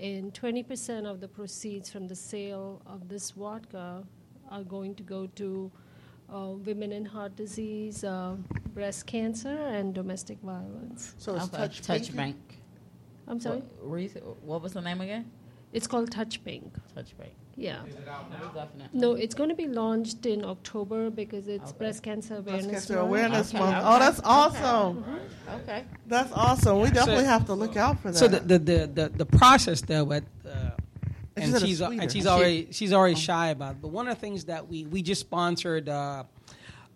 [SPEAKER 5] And 20% of the proceeds from the sale of this vodka are going to go to uh, women in heart disease, uh, breast cancer, and domestic violence.
[SPEAKER 3] So it's
[SPEAKER 2] Okay.
[SPEAKER 3] touch,
[SPEAKER 2] Touch
[SPEAKER 3] Pink?
[SPEAKER 2] bank.
[SPEAKER 5] I'm sorry.
[SPEAKER 2] What, what was the name again?
[SPEAKER 5] It's called Touch Pink.
[SPEAKER 2] Touch bank.
[SPEAKER 5] Yeah.
[SPEAKER 2] Definitely.
[SPEAKER 5] No, it's going to be launched in October because it's
[SPEAKER 2] Okay.
[SPEAKER 5] breast cancer
[SPEAKER 3] Breast
[SPEAKER 5] awareness
[SPEAKER 3] Cancer
[SPEAKER 5] month.
[SPEAKER 3] Awareness
[SPEAKER 2] Okay,
[SPEAKER 3] Month.
[SPEAKER 2] okay.
[SPEAKER 3] Oh, that's awesome.
[SPEAKER 2] Okay.
[SPEAKER 3] That's awesome. We definitely have to look out for that.
[SPEAKER 6] So the the, the, the, the process there but uh, and
[SPEAKER 3] said it's
[SPEAKER 6] she's and she's already she's already shy about. It. But one of the things that we we just sponsored uh,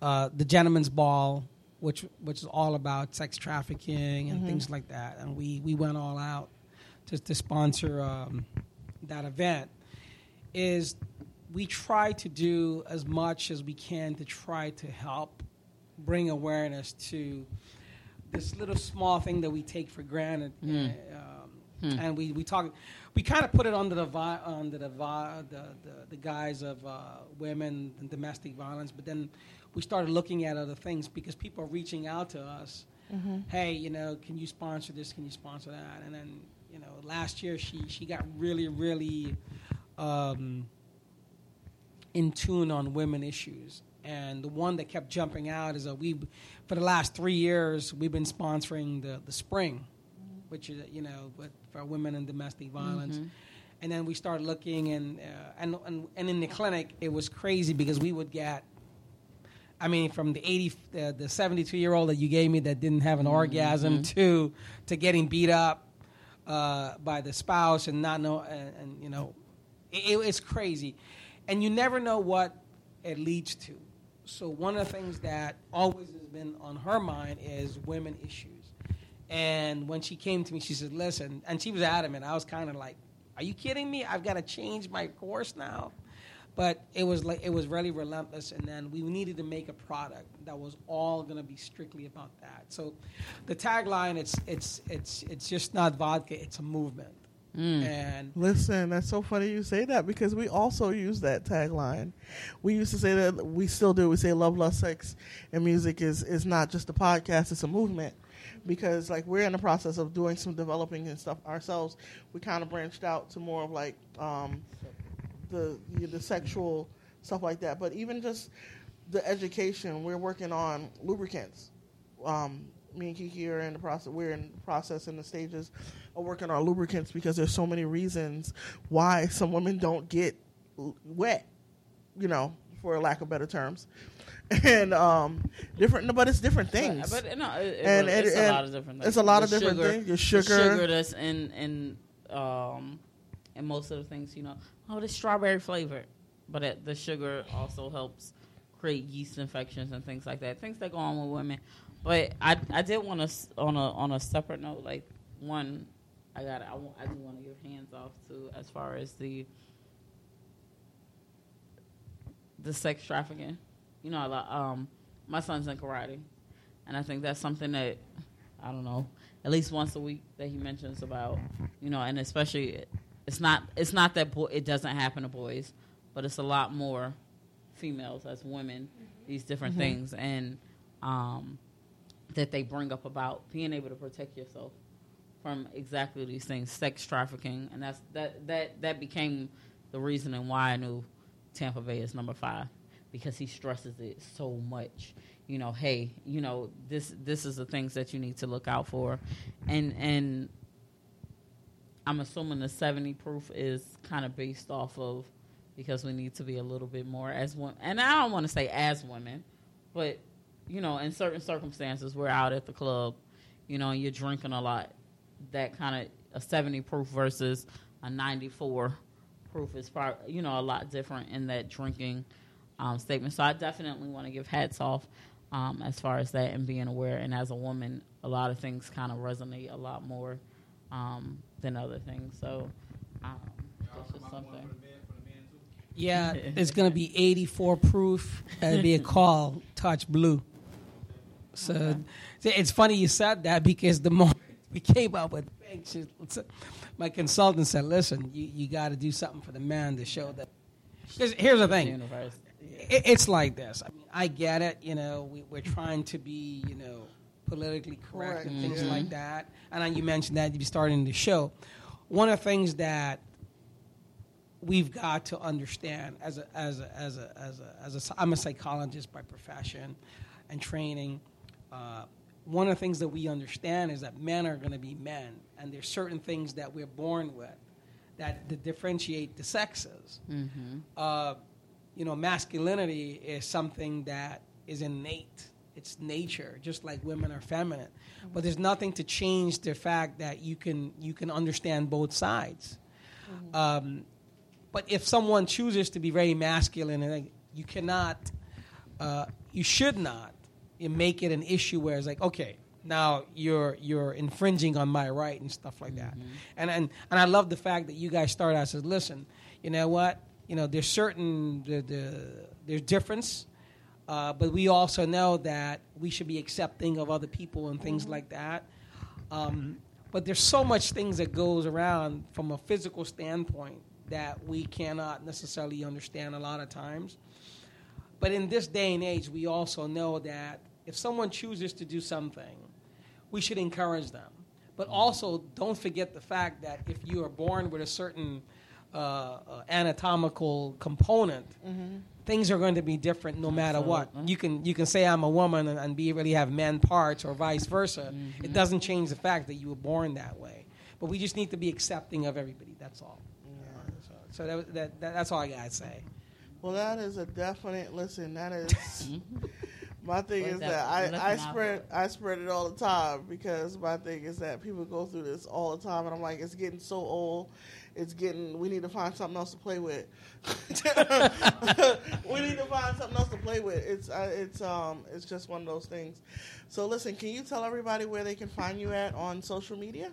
[SPEAKER 6] uh, the gentleman's ball, which which is all about sex trafficking and things like that, and we we went all out to to sponsor um, that event. Is we try to do as much as we can to try to help bring awareness to this little small thing that we take for granted, um, and we, we talk, we kind of put it under the vi- under the, vi- the, the the guise of uh, women and domestic violence, but then we started looking at other things because people are reaching out to us. Hey, you know, can you sponsor this? Can you sponsor that? And then, you know, last year she she got really really um, in tune on women issues. And the one that kept jumping out is that we, for the last three years, we've been sponsoring the, the spring, which is, you know, but for women and domestic violence. And then we started looking, and, uh, and, and, and in the clinic, it was crazy because we would get, I mean, from the 80, uh, the 72 year old that you gave me that didn't have an orgasm to, to getting beat up uh, by the spouse and not know, and, and you know, it, it's crazy, and you never know what it leads to. So one of the things that always has been on her mind is women issues. And when she came to me, she said, "Listen," and she was adamant. I was kind of like, "Are you kidding me? I've got to change my course now." But it was like it was really relentless, and then we needed to make a product that was all going to be strictly about that. So, the tagline it's it's it's it's just not vodka; it's a movement. And
[SPEAKER 3] Listen, that's so funny you say that because we also use that tagline. We used to say that we still do. We say love, lust, sex, and music is is not just a podcast; it's a movement. Because like we're in the process of doing some developing and stuff ourselves, we kind of branched out to more of like um, the the sexual stuff like that. But even just the education, we're working on lubricants. Um, me and Kiki are in the process. We're in the process in the stages of working on lubricants because there's so many reasons why some women don't get wet. You know, for lack of better terms, and um, different. But it's different things.
[SPEAKER 2] But, but no, it, it
[SPEAKER 3] And-
[SPEAKER 2] it's
[SPEAKER 3] and-
[SPEAKER 2] a lot of different things.
[SPEAKER 3] it's a lot
[SPEAKER 2] The
[SPEAKER 3] of different things. Your
[SPEAKER 2] the
[SPEAKER 3] sugar.
[SPEAKER 2] sugar that's in in um in most of the things, you know. Oh, the strawberry flavored, but it, the sugar also helps create yeast infections and things like that. Things that go on with women. But I I did want to on a on a separate note, like one, I got I, want, I do want to give hands off to as far as the the sex trafficking. You know, um, my son's in karate, and I think that's something that I don't know at least once a week that he mentions about. You know, and especially it's not it's not that bo- it doesn't happen to boys, but it's a lot more females as women these different
[SPEAKER 3] Mhm.
[SPEAKER 2] things and um, that they bring up about being able to protect yourself from exactly these things, sex trafficking, and that's that that that became the reason and why I knew Tampa Bay is number five because he stresses it so much. You know, hey, you know this this is the things that you need to look out for, and and I'm assuming the 70 proof is kind of based off of because we need to be a little bit more as one, and I don't want to say as women, but you know, in certain circumstances, we're out at the club, you know, and you're drinking a lot. That kind of a 70 proof versus a 94 proof is probably, you know, a lot different in that drinking um, statement. So I definitely want to give hats off um, as far as that and being aware. And as a woman, a lot of things kind of resonate a lot more um, than other things. So um, that's just something.
[SPEAKER 6] Yeah, it's going to be 84 proof. It'll be a call, touch blue. So see, it's funny you said that because the moment we came up with my consultant said, listen, you, you got to do something for the man to show that. Because here's the thing it, it's like this. I mean, I get it. You know, we, we're trying to be, you know, politically correct, and
[SPEAKER 3] Correct,
[SPEAKER 6] things
[SPEAKER 3] yeah.
[SPEAKER 6] like that. And then you mentioned that you'd be starting the show. One of the things that we've got to understand as a as a as a as a, as a I'm a psychologist by profession and training. Uh, one of the things that we understand is that men are going to be men, and there's certain things that we're born with that, that differentiate the sexes
[SPEAKER 2] Mm-hmm.
[SPEAKER 6] uh, you know, masculinity is something that is innate. It's nature, just like women are feminine. But there's nothing to change the fact that you can you can understand both sides. Um, but if someone chooses to be very masculine, and you cannot, uh, you should not you make it an issue where it's like, okay, now you're you're infringing on my right and stuff like that. And and and I love the fact that you guys start out says, listen, you know what, you know, there's certain the, the there's difference. Uh, but we also know that we should be accepting of other people and things like that. Um, but there's so much things that goes around from a physical standpoint that we cannot necessarily understand a lot of times. But in this day and age, we also know that if someone chooses to do something, we should encourage them. But also, don't forget the fact that if you are born with a certain uh, uh, anatomical component, things are going to be different no matter what. You can you can say I'm a woman and, and be really have men parts or vice versa. It doesn't change the fact that you were born that way. But we just need to be accepting of everybody. That's all. So, so that, that, that, that's all I gotta say.
[SPEAKER 3] Well, that is a definite listen. That is my thing is
[SPEAKER 2] that-
[SPEAKER 3] that I, I spread I spread it all the time because my thing is that people go through this all the time, and I'm like, it's getting so old. It's getting. We need to find something else to play with. we need to find something else to play with. It's uh, it's um it's just one of those things. So listen, can you tell everybody where they can find you at on social media?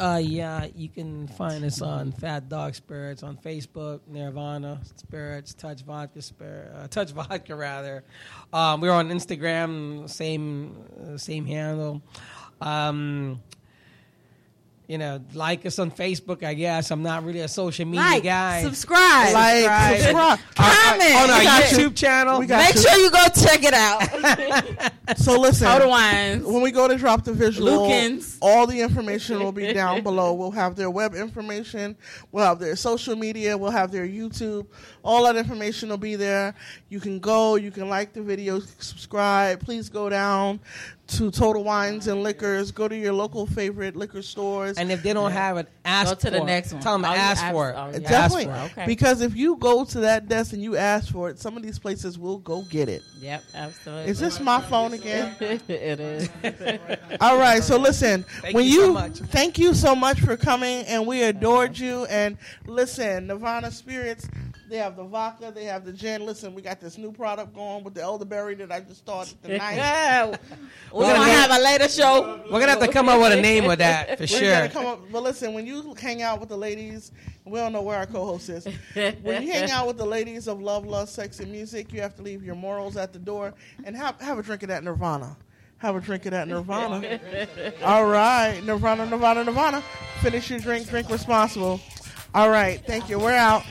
[SPEAKER 6] Uh, yeah, you can find us on Fat Dog Spirits on Facebook, Nirvana Spirits, Touch Vodka Spirit, uh, Touch Vodka rather. Um, we're on Instagram, same uh, same handle. Um, you know, like us on Facebook. I guess I'm not really a social media
[SPEAKER 7] Like,
[SPEAKER 6] guy.
[SPEAKER 7] subscribe.
[SPEAKER 3] Like, subscribe.
[SPEAKER 7] Comment.
[SPEAKER 6] on our
[SPEAKER 3] We got
[SPEAKER 6] YouTube channel.
[SPEAKER 3] We got
[SPEAKER 7] Make
[SPEAKER 3] you.
[SPEAKER 7] sure you go check it out.
[SPEAKER 3] So listen,
[SPEAKER 2] Total Wines.
[SPEAKER 3] when we go to drop the visual,
[SPEAKER 2] Luekens.
[SPEAKER 3] all the information will be down below. We'll have their web information, we'll have their social media, we'll have their YouTube. All that information will be there. You can go, you can like the video, subscribe. Please go down to Total Wines and Liquors. Go to your local favorite liquor stores.
[SPEAKER 6] and if they don't have it, ask
[SPEAKER 2] Go to the
[SPEAKER 6] for it.
[SPEAKER 2] next one.
[SPEAKER 6] Tell them to
[SPEAKER 2] Oh,
[SPEAKER 6] ask
[SPEAKER 2] ask-
[SPEAKER 6] for it.
[SPEAKER 2] oh, you
[SPEAKER 6] Ask
[SPEAKER 3] Definitely,
[SPEAKER 6] for it.
[SPEAKER 2] Okay.
[SPEAKER 3] because if you go to that desk and you ask for it, some of these places will go get it.
[SPEAKER 2] Yep, absolutely.
[SPEAKER 3] Is this my phone again?
[SPEAKER 2] it is.
[SPEAKER 3] All right, so listen,
[SPEAKER 6] Thank
[SPEAKER 3] when
[SPEAKER 6] you
[SPEAKER 3] you,
[SPEAKER 6] so much.
[SPEAKER 3] thank you so much for coming, and we adored you. And listen, Nirvana Spirits, They have the vodka. They have the gin. Listen, we got this new product going with the elderberry that I just started tonight.
[SPEAKER 2] Yeah. we
[SPEAKER 6] We're gonna
[SPEAKER 2] gonna have a later show.
[SPEAKER 6] We're gonna have to come up with a name with that for
[SPEAKER 3] We're
[SPEAKER 6] sure.
[SPEAKER 3] gonna come up, but listen, when you hang out with the ladies, we don't know where our co-host is. when you hang out with the ladies of love, lust, sex, and music, you have to leave your morals at the door and have have a drink of that Nirvana. Have a drink of that Nirvana. All right, Nirvana, Nirvana, Nirvana. Finish your drink. Drink responsible. All right, thank you. We're out.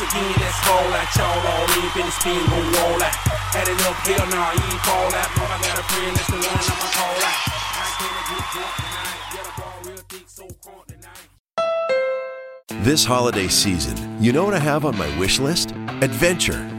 [SPEAKER 8] Once again. Y'all all in, spin, roll out. Had enough, hell nah, ain't out. I got a friend, that's the one I'ma call out. I can't get drunk tonight. Yeah, the bar real thick, so crunk tonight.
[SPEAKER 9] This holiday season, you know what I have on my wish list? Adventure.